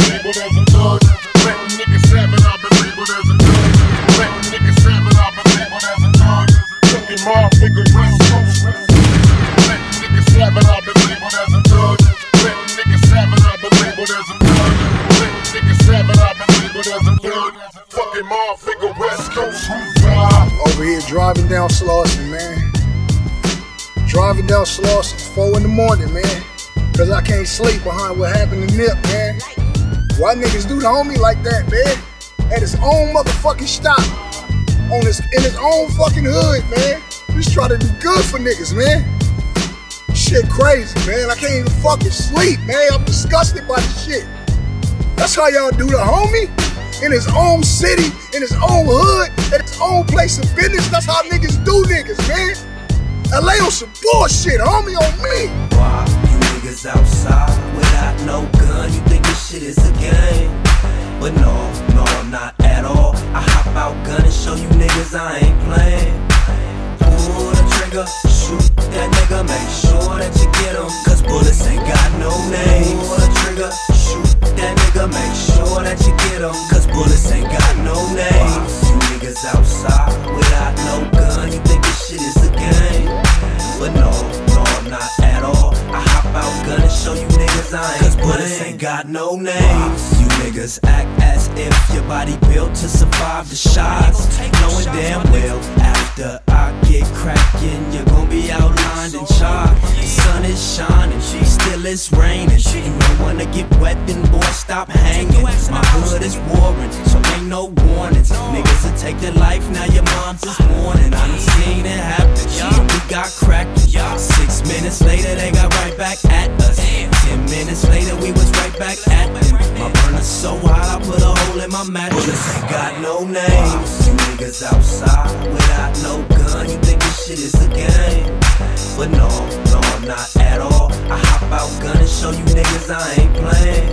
Over here driving down Slauson, man. Driving down Slauson, four in the morning, man. Cause I can't sleep behind what happened to Nip, man. Why niggas do the homie like that, man? At his own motherfucking stop. On his in his own fucking hood, man. Just try to do good for niggas, man. Shit crazy, man. I can't even fucking sleep, man. I'm disgusted by the shit. That's how y'all do the homie? In his own city, in his own hood, at his own place of business. That's how niggas do niggas, man. LA on some bullshit, homie, on me. Why you niggas outside without no gun? You think this shit is a game? But no, no, not at all. I hop out gun and show you niggas I ain't playing. Pull the trigger, shoot that nigga, make sure that you get him. Cause bullets ain't got no name. Pull the trigger, shoot that nigga, make sure that you get him. Cause bullets ain't got no names. You niggas outside without no gun, you think this shit is a game. But no, no, not at all. I hop out gun and show you niggas I ain't Cause bullets ain't got no names. You niggas act as if your body built to survive the shots. Knowing damn well after I get cracking, you're gonna be outlined and charred. The sun is shining, she still it's raining. One to get wet, then boy, stop hanging. My hood is warring, so ain't no warnings. Niggas will take their life, now your mom's is mourning. I done seen it happen. We got cracked. Six minutes later, they got right back at us. Ten minutes later, we was right back at them. My burner's so hot, I put a hole in my mattress. Ain't got no names. Niggas outside without no gun. You think this shit is a game? But no, no, not at all. I hop out gun and show you niggas I ain't playing.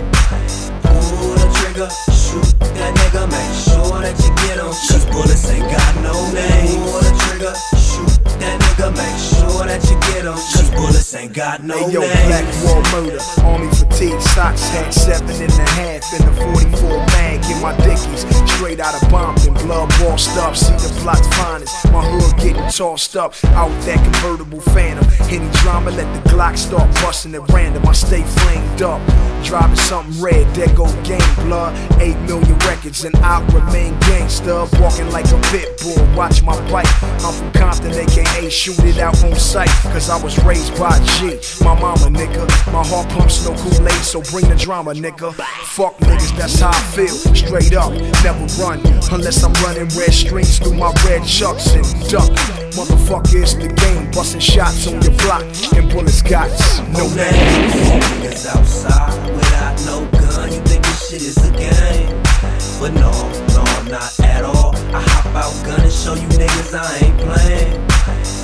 Pull the trigger, shoot that nigga, make sure that you get him. Cause bullets ain't got no name. Pull the trigger, shoot that nigga, make sure that you get him. Cause bullets ain't got no Hey yo, name. black wall murder, army fatigue, socks hat seven and a half in the 44 mag in my dickies, straight out of Bompton, blood bossed up, see the plot's finest, my hood getting tossed up, out that convertible phantom, any drama, let the Glock start busting at random, I stay flamed up, driving something red, there go game blood, 8 million records and I remain gangster, walking like a pit bull, watch my bike, I'm from Compton, aka shoot it out on sight, cause I was raised by G, my mama nigga, my heart pumps no Kool-Aid, so bring the drama nigga, fuck niggas, that's how I feel, straight up, never run, unless I'm running red streets through my red chucks and duck, motherfucker it's the game, busting shots on your block, and bullets got no name. Niggas outside without no gun. You think this shit is a game? But no, no, not at all. I hop out gun and show you niggas I ain't playing.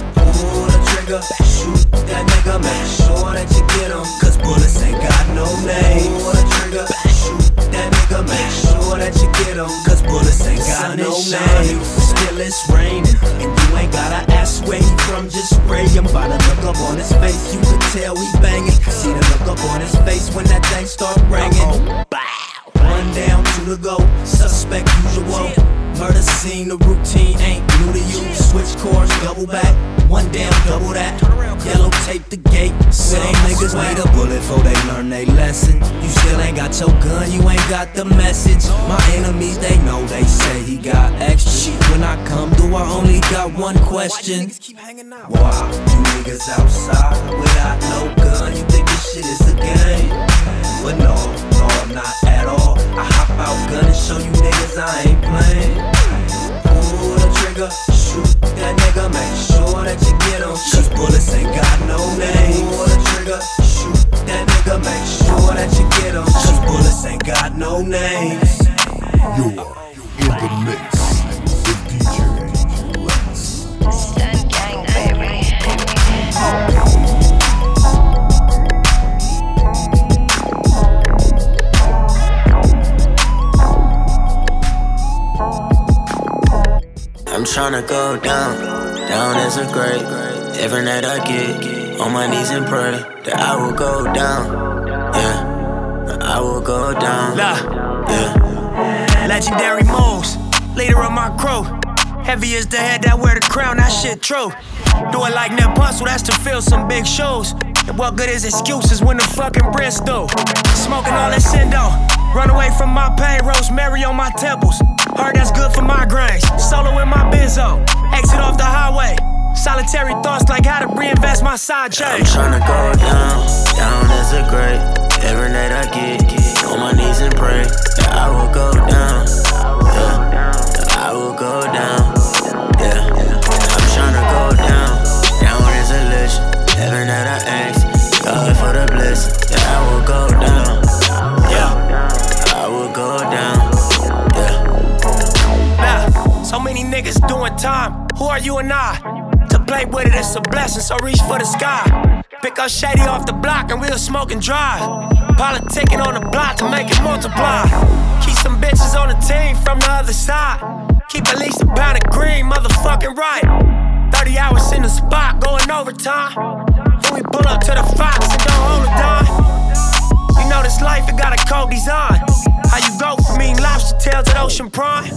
Trigger, shoot that nigga, make sure that you get him. Cause bullets ain't got no name. Pull the trigger, shoot that nigga, make sure that you get him. Cause bullets ain't got no name. Still it's raining, and you ain't gotta ask where he from, just spray him. By the look up on his face, you could tell he banging. See the look up on his face when that thing start ringing. One down, two to go, suspect usual. Murder scene, the routine ain't new to you. Switch course, double back, one damn double that. Yellow tape the gate. Some niggas wait a bullet before they learn they lesson. You still ain't got your gun, you ain't got the message. My enemies, they know they say he got extra. When I come through, I only got one question. Why you niggas outside without no gun? You think this shit is a game? But no, no, not at all. I hop out gun and show you niggas I ain't playing. Trigger, shoot that nigga, make sure that you get him. Cause bullets ain't got no name. Pull the trigger, shoot that nigga, make sure that you get him. Cause bullets ain't got no names. You're in the mix tryna go down, down as a grade. Every night I get on my knees and pray that I will go down. Yeah, I will go down. Yeah. Legendary moves, leader of my crew. Heavy as the head that wear the crown, that shit true. Do it like Hustle, that's to fill some big shoes. And what good is excuses when the fucking through? Smoking all that Sindo. Run away from my pain, rosemary on my temples. Heard that's good for migraines. Solo in my benzo. Exit off the highway. Solitary thoughts like how to reinvest my side I'm tryna go down, down as a grade. Every night I get, get on my knees and pray that I will go down. Yeah, I will go down. Yeah, I'm tryna go down, down as a legend. Every night I niggas doing time. Who are you and I? To play with it, it's a blessing, so reach for the sky. Pick up Shady off the block and we'll smoke and drive. Politicking on the block to make it multiply. Keep some bitches on the team from the other side. Keep at least a pound of green, motherfucking right. 30 hours in the spot, going overtime. Then we pull up to the Fox and don't hold a dime. You know this life, it got a cold design. How you go from eating lobster tail to ocean prime?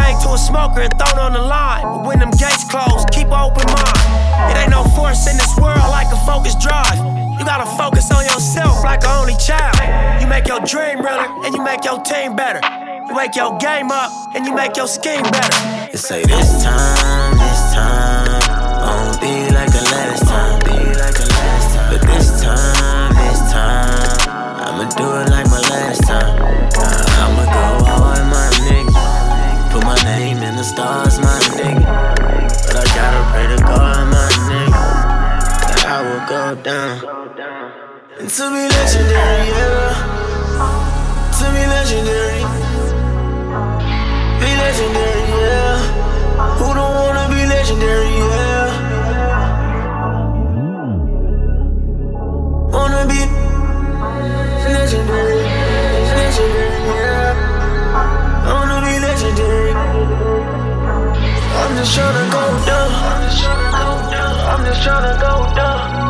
Chain to a smoker and thrown on the line. But when them gates close, keep an open mind. It ain't no force in this world like a focus drive. You gotta focus on yourself like an only child. You make your dream realer and you make your team better. You wake your game up and you make your scheme better. They say this time, down. And to be legendary, yeah. To be legendary. Be legendary, yeah. Who don't wanna be legendary, yeah. Wanna be legendary, legendary, yeah. I wanna be legendary. I'm just tryna go down. I'm just tryna go down.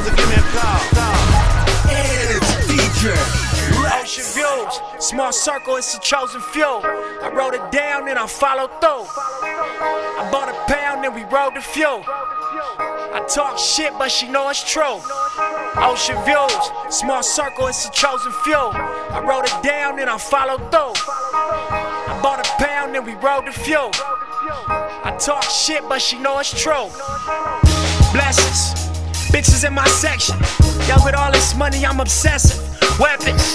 music? A call. It's DJ Ocean views, small circle, it's a chosen few. I wrote it down and I followed through. I bought a pound and we rode the fuel. I talk shit, but she know it's true. Ocean views, small circle, it's a chosen few. I wrote it down and I followed through. I bought a pound and we rode the fuel. I talk shit, but she know it's true. Blessings, bitches in my section. Yo, with all this money, I'm obsessive. Weapons,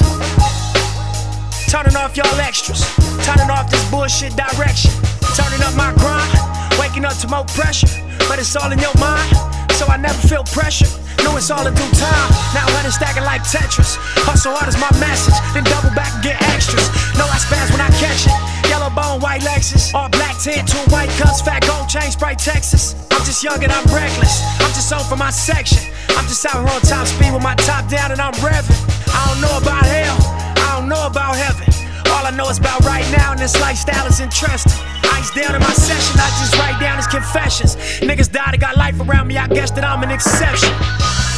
turning off y'all extras. Turning off this bullshit direction. Turning up my grind, waking up to more pressure. But it's all in your mind, so I never feel pressure. Know it's all in due time. Now it stacking like Tetris. Hustle hard is my message. Then double back and get extras. No, I spaz when I catch it. Yellow bone, white Lexus. All black tan, two white cups, fat gold chain, Sprite Texas. Just young and I'm reckless. I'm just on for my section. I'm just out here on top speed with my top down and I'm revving. I don't know about hell. I don't know about heaven. All I know is about right now, and this lifestyle is interesting. Ice down in my session, I just write down his confessions. Niggas died, I got life around me, I guess that I'm an exception.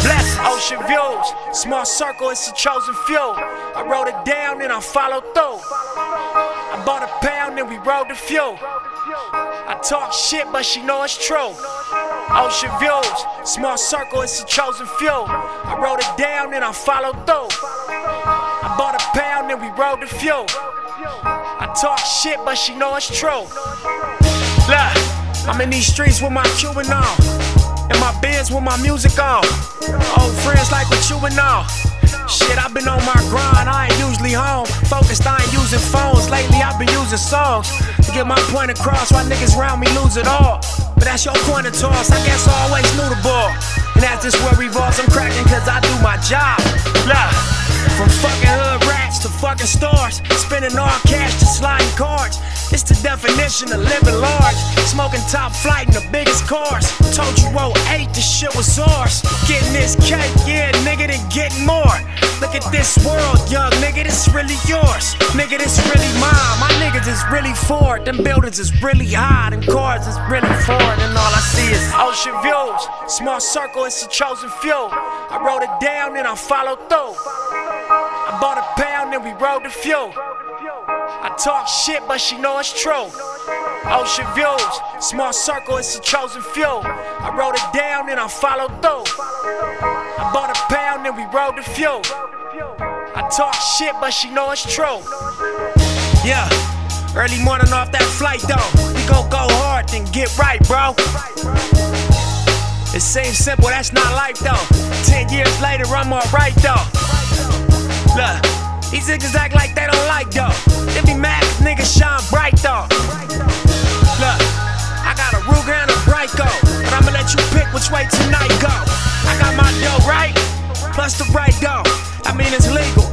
Bless ocean views, small circle, it's a chosen few. I wrote it down and I followed through. I bought a pound and we rode the fuel. I talk shit, but she know it's true. Ocean views, small circle, it's a chosen few. I wrote it down and I followed through. I bought a pound and we rode the fuel. I talk shit, but she know it's true. Look, I'm in these streets with my Cuban on. And my bins with my music on. Old friends like what you and all. Shit, I've been on my grind, I ain't usually home. Focused, I ain't using phones. Lately, I've been using songs to get my point across. Why niggas round me lose it all. But that's your point of toss, I guess I always knew the ball. And that's just where revolves, I'm cracking cause I do my job. Look, from fucking hood to fucking stars, spending all cash to sliding cards. It's the definition of living large. Smoking top flight in the biggest cars. Told you 08, this shit was ours. Getting this cake, yeah, nigga, then getting more. Look at this world, young nigga, this really yours. Nigga, this really mine. My niggas is really Ford. Them buildings is really high. Them cars is really for it. And all I see is ocean views. Small circle, it's a chosen few. I wrote it down and I followed through. I bought a pound and we rode the fuel. I talk shit, but she know it's true. Ocean views, small circle, it's a chosen few. I wrote it down and I followed through. I bought a pound and we rode the fuel. I talk shit, but she know it's true. Yeah, early morning off that flight though. We gon' go hard, then get right, bro. It seems simple, that's not life though. Ten years later, I'm alright though. Look, these niggas act like they don't like though. They be mad cause niggas shine bright though. Look, I got a Ruger and a Bryco, but I'ma let you pick which way tonight go. I got my dough right, plus the right dough. I mean it's legal,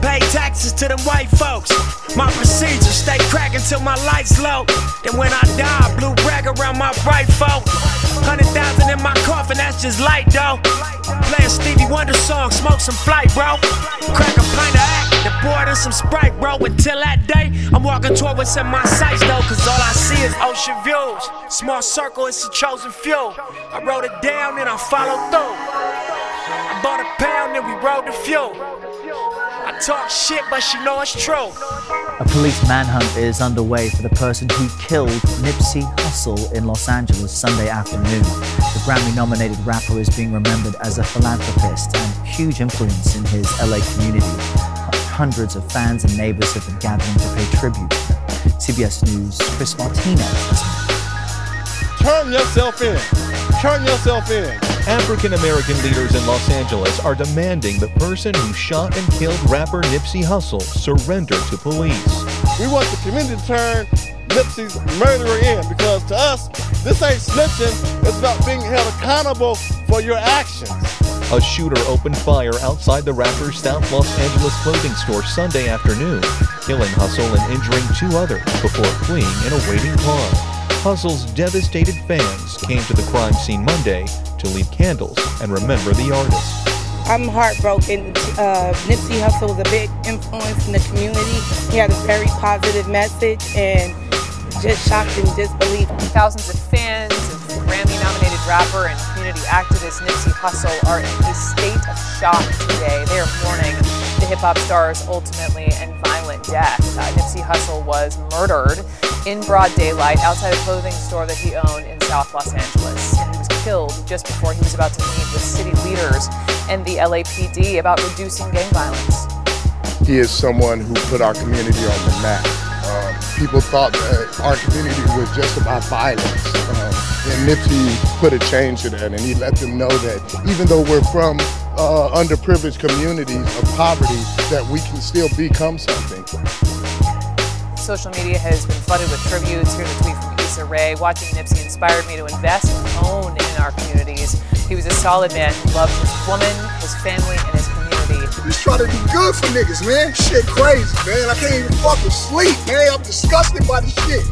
taxes to them white folks. My procedure, stay cracking till my lights low. Then when I die, blue rag around my right folk. Hundred thousand in my coffin, that's just light though. Play Stevie Wonder song, smoke some flight, bro. Crack a pint of act, then pour in some Sprite, bro. Until that day, I'm walking toward what's in my sights though, cause all I see is ocean views. Small circle, it's a chosen few. I wrote it down and I followed through. I bought a pound and we rode the fuel. Talk shit, but she know it's true. A police manhunt is underway for the person who killed Nipsey Hussle in Los Angeles Sunday afternoon. The Grammy nominated rapper is being remembered as a philanthropist and huge influence in his LA community. Hundreds of fans and neighbors have been gathering to pay tribute. CBS News' Chris Martinez. Turn yourself in. Turn yourself in. African American leaders in Los Angeles are demanding the person who shot and killed rapper Nipsey Hussle surrender to police. We want the community to turn Nipsey's murderer in because to us, this ain't snitching. It's about being held accountable for your actions. A shooter opened fire outside the rapper's South Los Angeles clothing store Sunday afternoon, killing Hussle and injuring two others before fleeing in a waiting car. Hussle's devastated fans came to the crime scene Monday to leave candles and remember the artist. I'm heartbroken. Uh, Nipsey Hussle was a big influence in the community. He had a very positive message and just shocked and disbelief. Thousands of fans of Grammy-nominated rapper and community activist Nipsey Hussle are in a state of shock today. They are mourning the hip-hop star's ultimately and violent death. Uh, Nipsey Hussle was murdered in broad daylight outside a clothing store that he owned in South Los Angeles. And he was killed just before he was about to meet with city leaders and the LAPD about reducing gang violence. He is someone who put our community on the map. Um, people thought that our community was just about violence. Um, and Nipsey put a change to that, and he let them know that even though we're from uh, underprivileged communities of poverty, that we can still become something. Social media has been flooded with tributes. Here's a tweet from Issa Rae. Watching Nipsey inspired me to invest and own in our communities. He was a solid man who loved his woman, his family, and his community. He's trying to do good for niggas, man. Shit crazy, man. I can't even fucking sleep, man. I'm disgusted by this shit.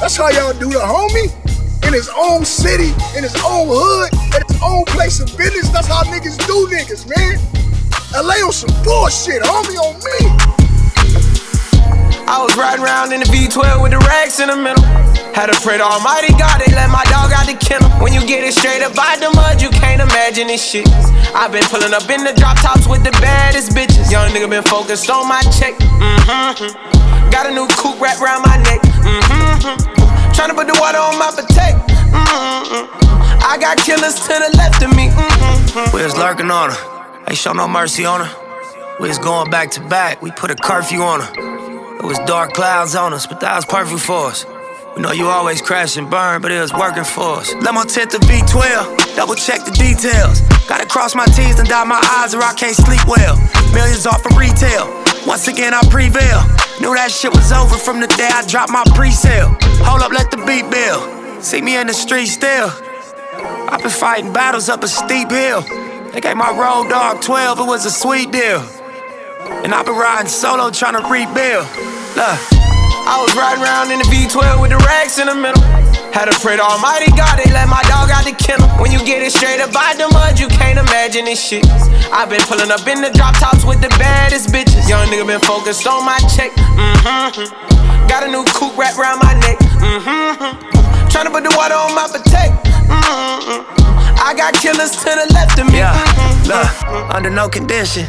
That's how y'all do the homie? In his own city, in his own hood, at his own place of business. That's how niggas do niggas, man. LA on some bullshit, homie on me. I was riding around in the V12 with the racks in the middle. Had to pray to Almighty God, they let my dog out the kennel. When you get it straight up out the mud, you can't imagine this shit. I've been pulling up in the drop tops with the baddest bitches. Young nigga been focused on my check. Mm-hmm. Got a new coupe wrapped around my neck. Mm-hmm. Tryna put the water on my potato. Mm-hmm. I got killers to the left of me. Mm-hmm. We was lurking on her. Ain't show no mercy on her. We was going back to back. We put a curfew on her. It was dark clouds on us, but that was perfect for us. We know you always crash and burn, but it was working for us. Let my tent to V12, double check the details. Gotta cross my T's and dot my I's or I can't sleep well. Millions off of retail. Once again, I prevail. Knew that shit was over from the day I dropped my pre sale. Hold up, let the beat build. See me in the street still. I've been fighting battles up a steep hill. They gave my road dog 12, it was a sweet deal. And I've been riding solo trying to rebuild. Look, I was riding around in the V12 with the racks in the middle. Had to pray to Almighty God, they let my dog out the kennel. When you get it straight up out the mud, you can't imagine this shit. I've been pulling up in the drop tops with the baddest bitches. Young nigga been focused on my check. Mm-hmm. Got a new coupe wrapped around my neck. Mm-hmm. Trying to put the water on my potato. Mm-hmm. I got killers to the left of me. Yeah, mm-hmm. look, under no condition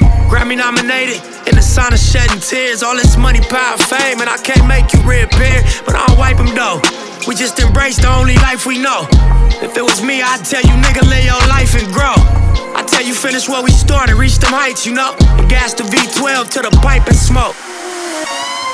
Grammy nominated, in the sign of shedding tears. All this money, power, fame, and I can't make you reappear, but I'll wipe them though. We just embrace the only life we know. If it was me, I'd tell you, nigga, live your life and grow. I tell you, finish where we started, reach them heights, you know. And gas the V12 to the pipe and smoke.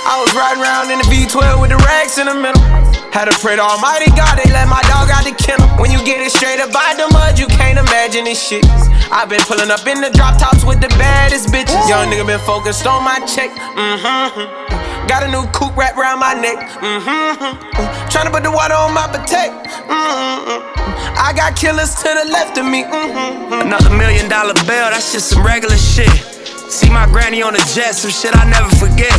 I was riding around in the V12 with the racks in the middle. Had to pray to Almighty God, they let my dog out the kennel. When you get it straight up by the mud, you can't imagine this shit. I've been pulling up in the drop tops with the baddest bitches. Young nigga been focused on my check. Mm-hmm. Got a new coupe wrapped around my neck. Mm-hmm. Trying to put the water on my potato. Mm-hmm. I got killers to the left of me. Mm-hmm. Another million dollar bill, that's just some regular shit. See my granny on the jet, some shit I never forget.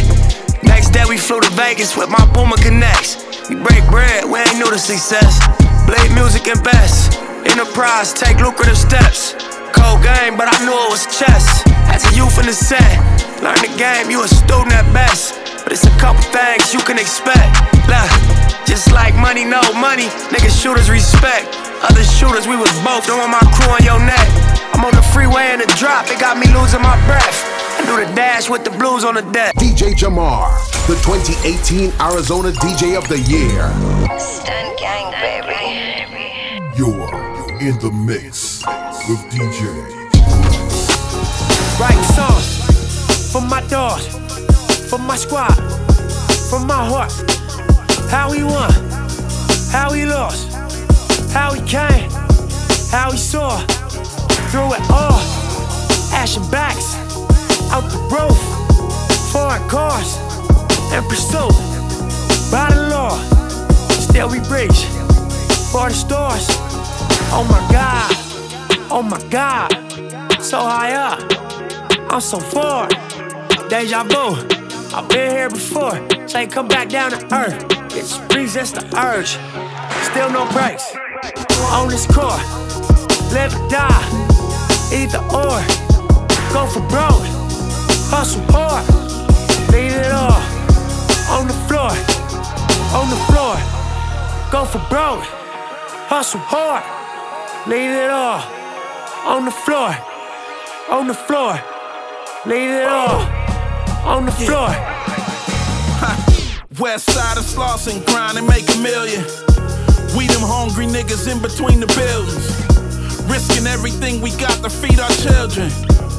Next day we flew to Vegas with my Puma Connects. We break bread, we ain't new to success. Blade music and best. Enterprise, take lucrative steps. Cold game, but I knew it was chess. As a youth in the set, learn the game, you a student at best. But it's a couple things you can expect. Look, just like money, no money, niggas shooters respect. Other shooters, we was both, don't want my crew on your neck. I'm on the freeway in the drop, it got me losing my breath. I do the dash with the blues on the deck. DJ Jahmar, the 2018 Arizona DJ of the Year. Stunt gang, baby. In the mix with DJ. Right songs for my dogs, for my squad, for my heart. How we won, how we lost, how we came, how we saw through it all. Ashen backs out the roof, foreign cars and pursuit by the law. Still we reach for the stars. Oh my God, oh my God, so high up, I'm so far. Deja vu, I've been here before. Say come back down to earth. It's resist the urge. Still no brakes on this core. Live or die, either or. Go for broke, hustle hard, leave it all on the floor, on the floor. Go for broke, hustle hard. Leave it all on the floor, on the floor. Leave it all on the floor. West side of Slauson, grind and make a million. We them hungry niggas in between the buildings. Risking everything we got to feed our children.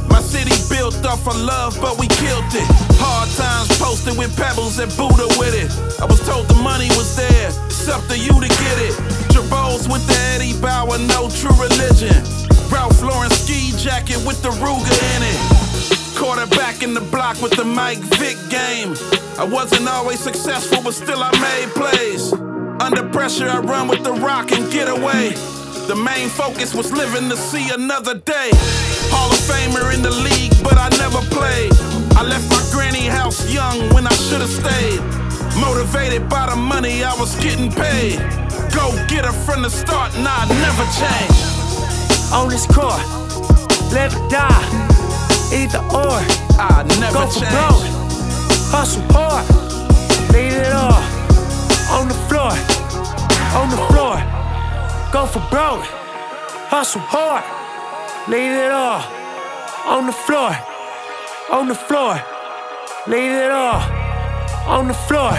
My city built off of love, but we killed it. Hard times posted with pebbles and Buddha with it. I was told the money was there, it's up to you to get it. Jabos with the Eddie Bauer, no true religion. Ralph Lauren ski jacket with the Ruger in it. Quarterback in the block with the Mike Vick game. I wasn't always successful, but still I made plays. Under pressure, I run with the rock and get away. The main focus was living to see another day. Hall of Famer in the league, but I never played. I left my granny house young when I should have stayed. Motivated by the money I was getting paid. Go get her from the start, nah, never change. On this court, live or die, either or. I never Go for change. broke, hustle hard, leave it all on the floor, on the floor. Go for broke, hustle hard, leave it all on the floor, on the floor. Leave it all on the floor.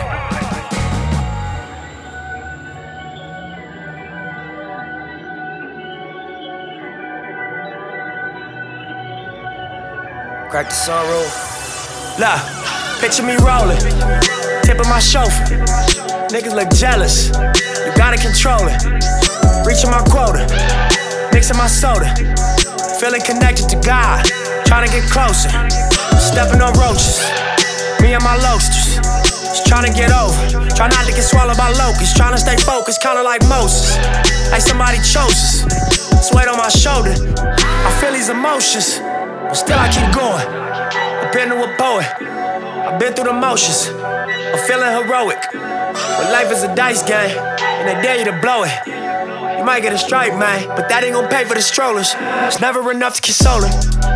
Crack the sunroof. Look, picture me rolling, tip of my chauffeur. Niggas look jealous, you gotta control it. Reaching my quota, mixing my soda. Feeling connected to God, trying to get closer. Stepping on roaches, me and my loasters. Just trying to get over, try not to get swallowed by locusts. Trying to stay focused, kinda like Moses. Like somebody chose us. It's weight on my shoulder. I feel these emotions, but still I keep going. I've been to a poet. I've been through the motions. I'm feeling heroic. But life is a dice game, and they dare you to blow it. You might get a strike, man, but that ain't gonna pay for the strollers. It's never enough to console her.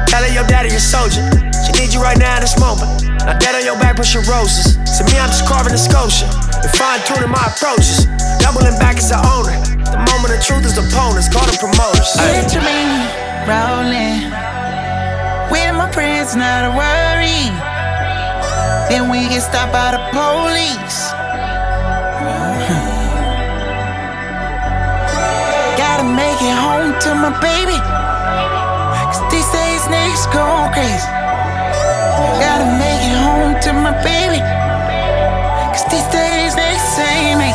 Tell her your daddy a soldier. She needs you right now in this moment. Now dead on your back, pushing roses. To me, I'm just carving a sculpture and fine tuning my approaches. Doubling back as an owner. The moment of truth is opponents, call them promoters. Picture me rolling with my friends, not a worry. Then we get stopped by the police. Make it home to my baby. Cause these days niggas going crazy. Gotta make it home to my baby. Cause these days niggas ain't me.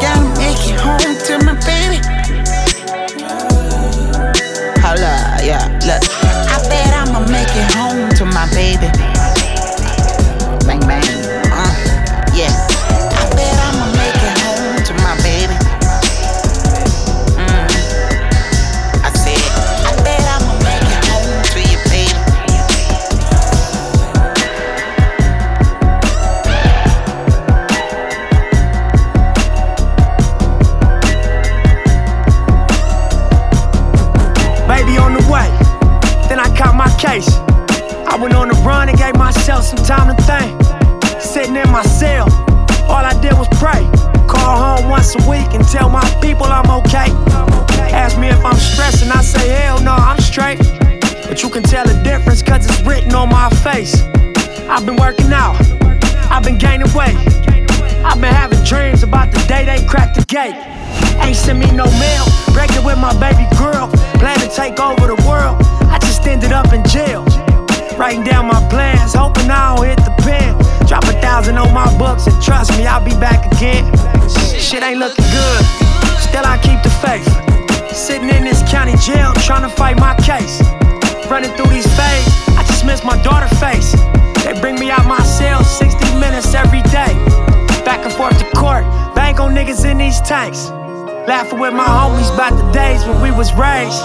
Gotta make it home to my baby. Holla, yeah, look. I bet I'ma make it home to my baby. Once a week and tell my people I'm okay. Ask me if I'm stressing, I say hell no, I'm straight. But you can tell the difference cause it's written on my face. I've been working out, I've been gaining weight. I've been having dreams about the day they crack the gate. Ain't send me no mail, breaking with my baby girl. Plan to take over the world. I just ended up in jail. Writing down my plans, hoping I don't hit the pen. Drop a thousand on my books and trust me, I'll be back again. Shit ain't looking good, still I keep the faith. Sitting in this county jail, trying to fight my case. Running through these phases, I just miss my daughter face. They bring me out my cell 60 minutes every day. Back and forth to court, bank on niggas in these tanks. Laughing with my homies about the days when we was raised.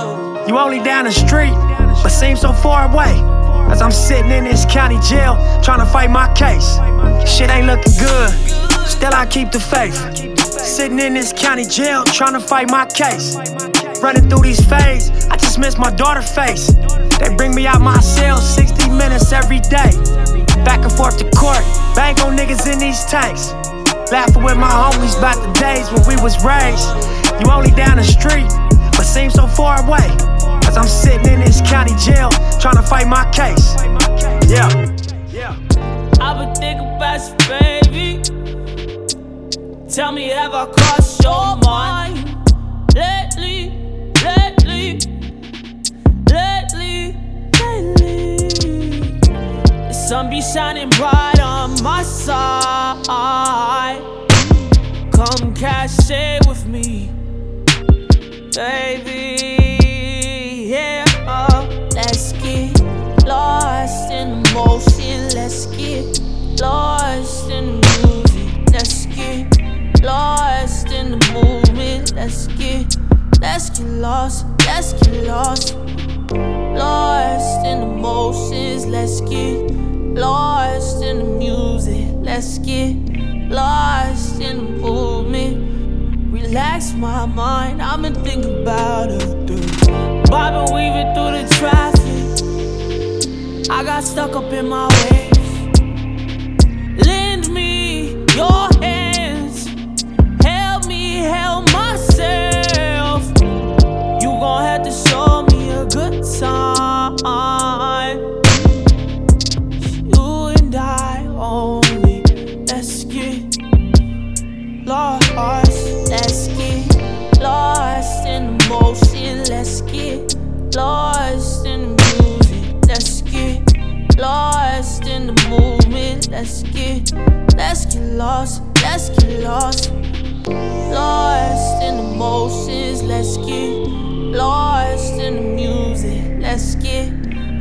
You only down the street, but seem so far away. As I'm sitting in this county jail, trying to fight my case. Shit ain't looking good, still I keep the faith. Sitting in this county jail, trying to fight my case. Running through these phases, I just miss my daughter face. They bring me out my cell 60 minutes every day. Back and forth to court, bang on niggas in these tanks. Laughing with my homies about the days when we was raised. You only down the street, but seem so far away. I'm sitting in this county jail trying to fight my case. Yeah. Yeah. I've been thinking about you, baby. Tell me, have I crossed your mind lately? Lately, lately, lately. The sun be shining bright on my side. Come cash it with me, baby. Lost in motion. Let's get lost in the music. Let's get lost in the movement. Let's get, let's get lost. Let's get lost. Lost in the motions. Let's get lost in the music. Let's get lost in the movement. Relax my mind. Been thinking about it. Bobbing, weaving through the traffic. I got stuck up in my ways. Lend me your hands. Help me help myself. You gon' have to show me a good time. You and I only. Let's get lost. Let's get lost in motion. Let's get lost Let's get, lost. Let's get lost. Lost in the motions. Let's get lost in the music. Let's get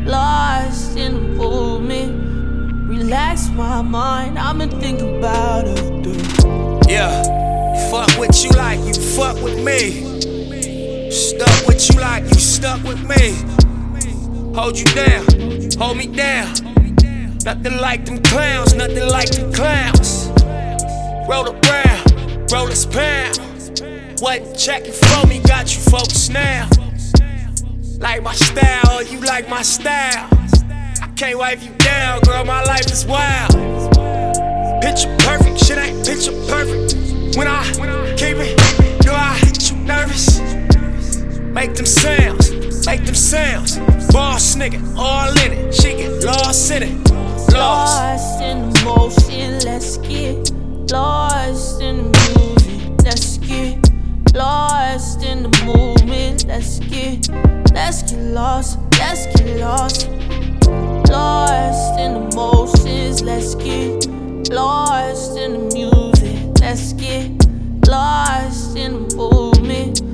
lost in the movement. Relax my mind. Been thinking about it. Yeah, fuck what you like, you fuck with me. Stuck with you like you stuck with me. Hold you down, hold me down. Nothing like them clowns, nothing like them clowns. Roll around, roll this pound. Wasn't checking for me, got you folks now. Like my style, you like my style. I can't wipe you down, girl, my life is wild. Picture perfect, shit ain't picture perfect. When I keep it, do I get you nervous? Make them sounds, make them sounds. Boss nigga, all in it. She get lost in it. Lost. Lost in the motion, let's get lost in the music. Let's get lost in the movement. Let's get, let's get lost, let's get lost. Lost in the motions, let's get lost in the music. Let's get lost in the movement.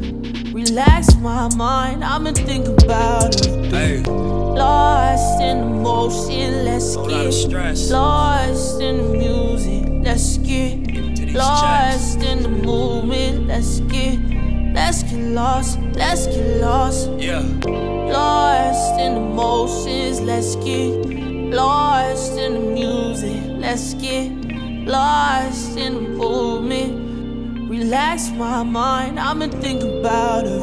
Relax my mind, I'ma think about it. Lost in the motion, let's get lost in the music. Let's get lost in the movement. Let's get, let's get lost, let's get lost. Yeah. Lost in the motions, let's get lost in the music. Let's get lost in the movement. Relax my mind, been thinking about it.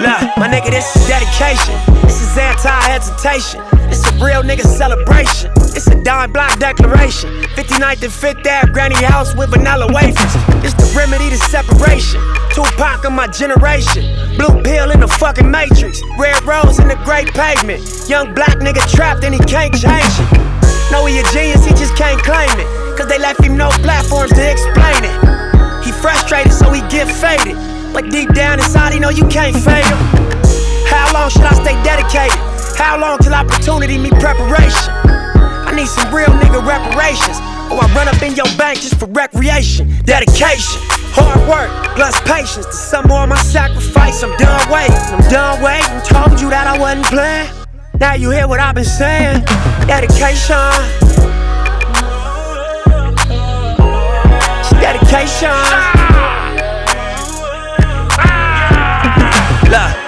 Look, my nigga, this is dedication. This is anti-hesitation. This a real nigga celebration. A dime block declaration. 59th and 5th Ave, granny house with vanilla wafers. This the remedy to separation. Tupac of my generation. Blue pill in the fucking matrix. Red rose in the great pavement. Young black nigga trapped and he can't change it. Know he a genius, he just can't claim it. Cause they left him no platforms to explain it. He frustrated, so he get faded. But deep down inside, he know you can't fail. How long should I stay dedicated? How long till opportunity meet preparation? I need some real nigga reparations. Or I run up in your bank just for recreation. Dedication, hard work, plus patience. To some more my sacrifice, I'm done waiting. I'm done waiting. Told you that I wasn't playing. Now you hear what I've been saying. Dedication. Dedication. Ah! Ah! Look.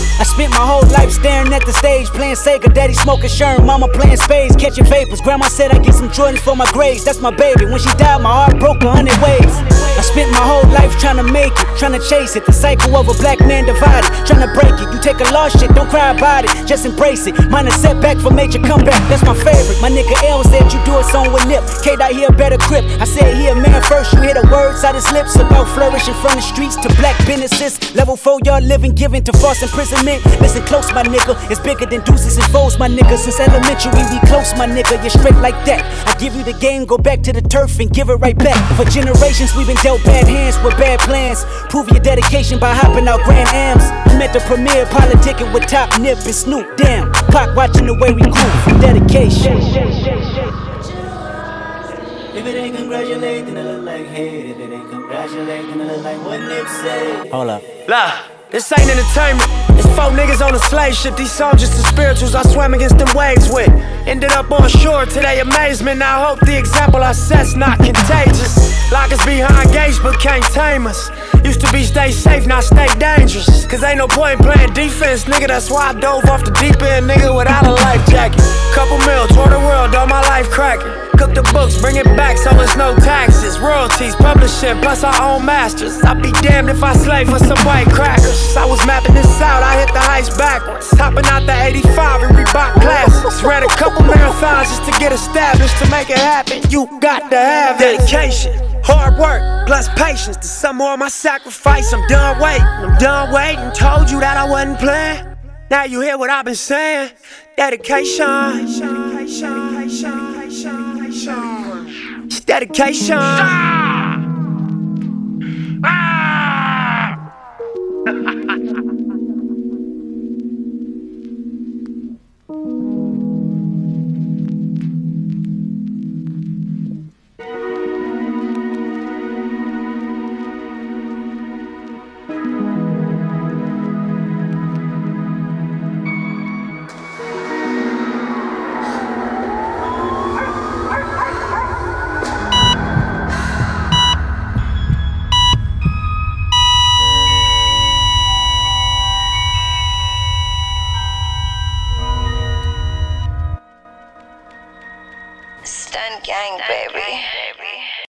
I spent my whole life staring at the stage, playing Sega, daddy smoking Sherm, mama playing spades, catching vapors. Grandma said I get some Jordans for my grades, that's my baby. When she died, my heart broke a hundred ways. I spent my whole life trying to make it, trying to chase it. The cycle of a black man divided, trying to break it. You take a lost shit, don't cry about it, just embrace it. Mine a setback for major comeback, that's my favorite. My nigga L said you do a song with Nip. K dot here better grip. I said here man first, you hear the words out his lips about flourishing from the streets to black businesses. Level four, y'all living, giving to false imprisonment. Listen close, my nigga. It's bigger than deuces and foes, my nigga. Since elementary, we close, my nigga. You're straight like that. I give you the game, go back to the turf and give it right back. For generations, we've been dealt bad hands with bad plans. Prove your dedication by hopping out Grand Ams. I'm at the premiere, politicking with Top Nip and Snoop. Damn, Pac watching the way we grew from dedication. If it ain't congratulate, then it look like hate. If it ain't congratulate, then it look like what Nip say. Hold up. Lah. This ain't entertainment. It's four niggas on a slave ship. These songs just the spirituals I swam against them waves with. Ended up on shore to their amazement. I hope the example I set's not contagious. Lock us behind gates, but can't tame us. Used to be stay safe, now stay dangerous. Cause ain't no point playing defense, nigga. That's why I dove off the deep end, nigga, without a life jacket. Couple mil, tour the world, all my life cracking. Cook the books, bring it back so it's no taxes. Royalties, publishing, plus our own masters. I'd be damned if I slave for some white crackers. I was mapping this out, I hit the heights backwards. Hopping out the 85 and Reebok classics. Ran a couple marathons just to get established. To make it happen, you got to have it. dedication. Hard work plus patience to some more of my sacrifice. I'm done waiting, I'm done waiting. Told you that I wasn't playing. Now you hear what I've been saying. Dedication. It's dedication. Stunt Gang,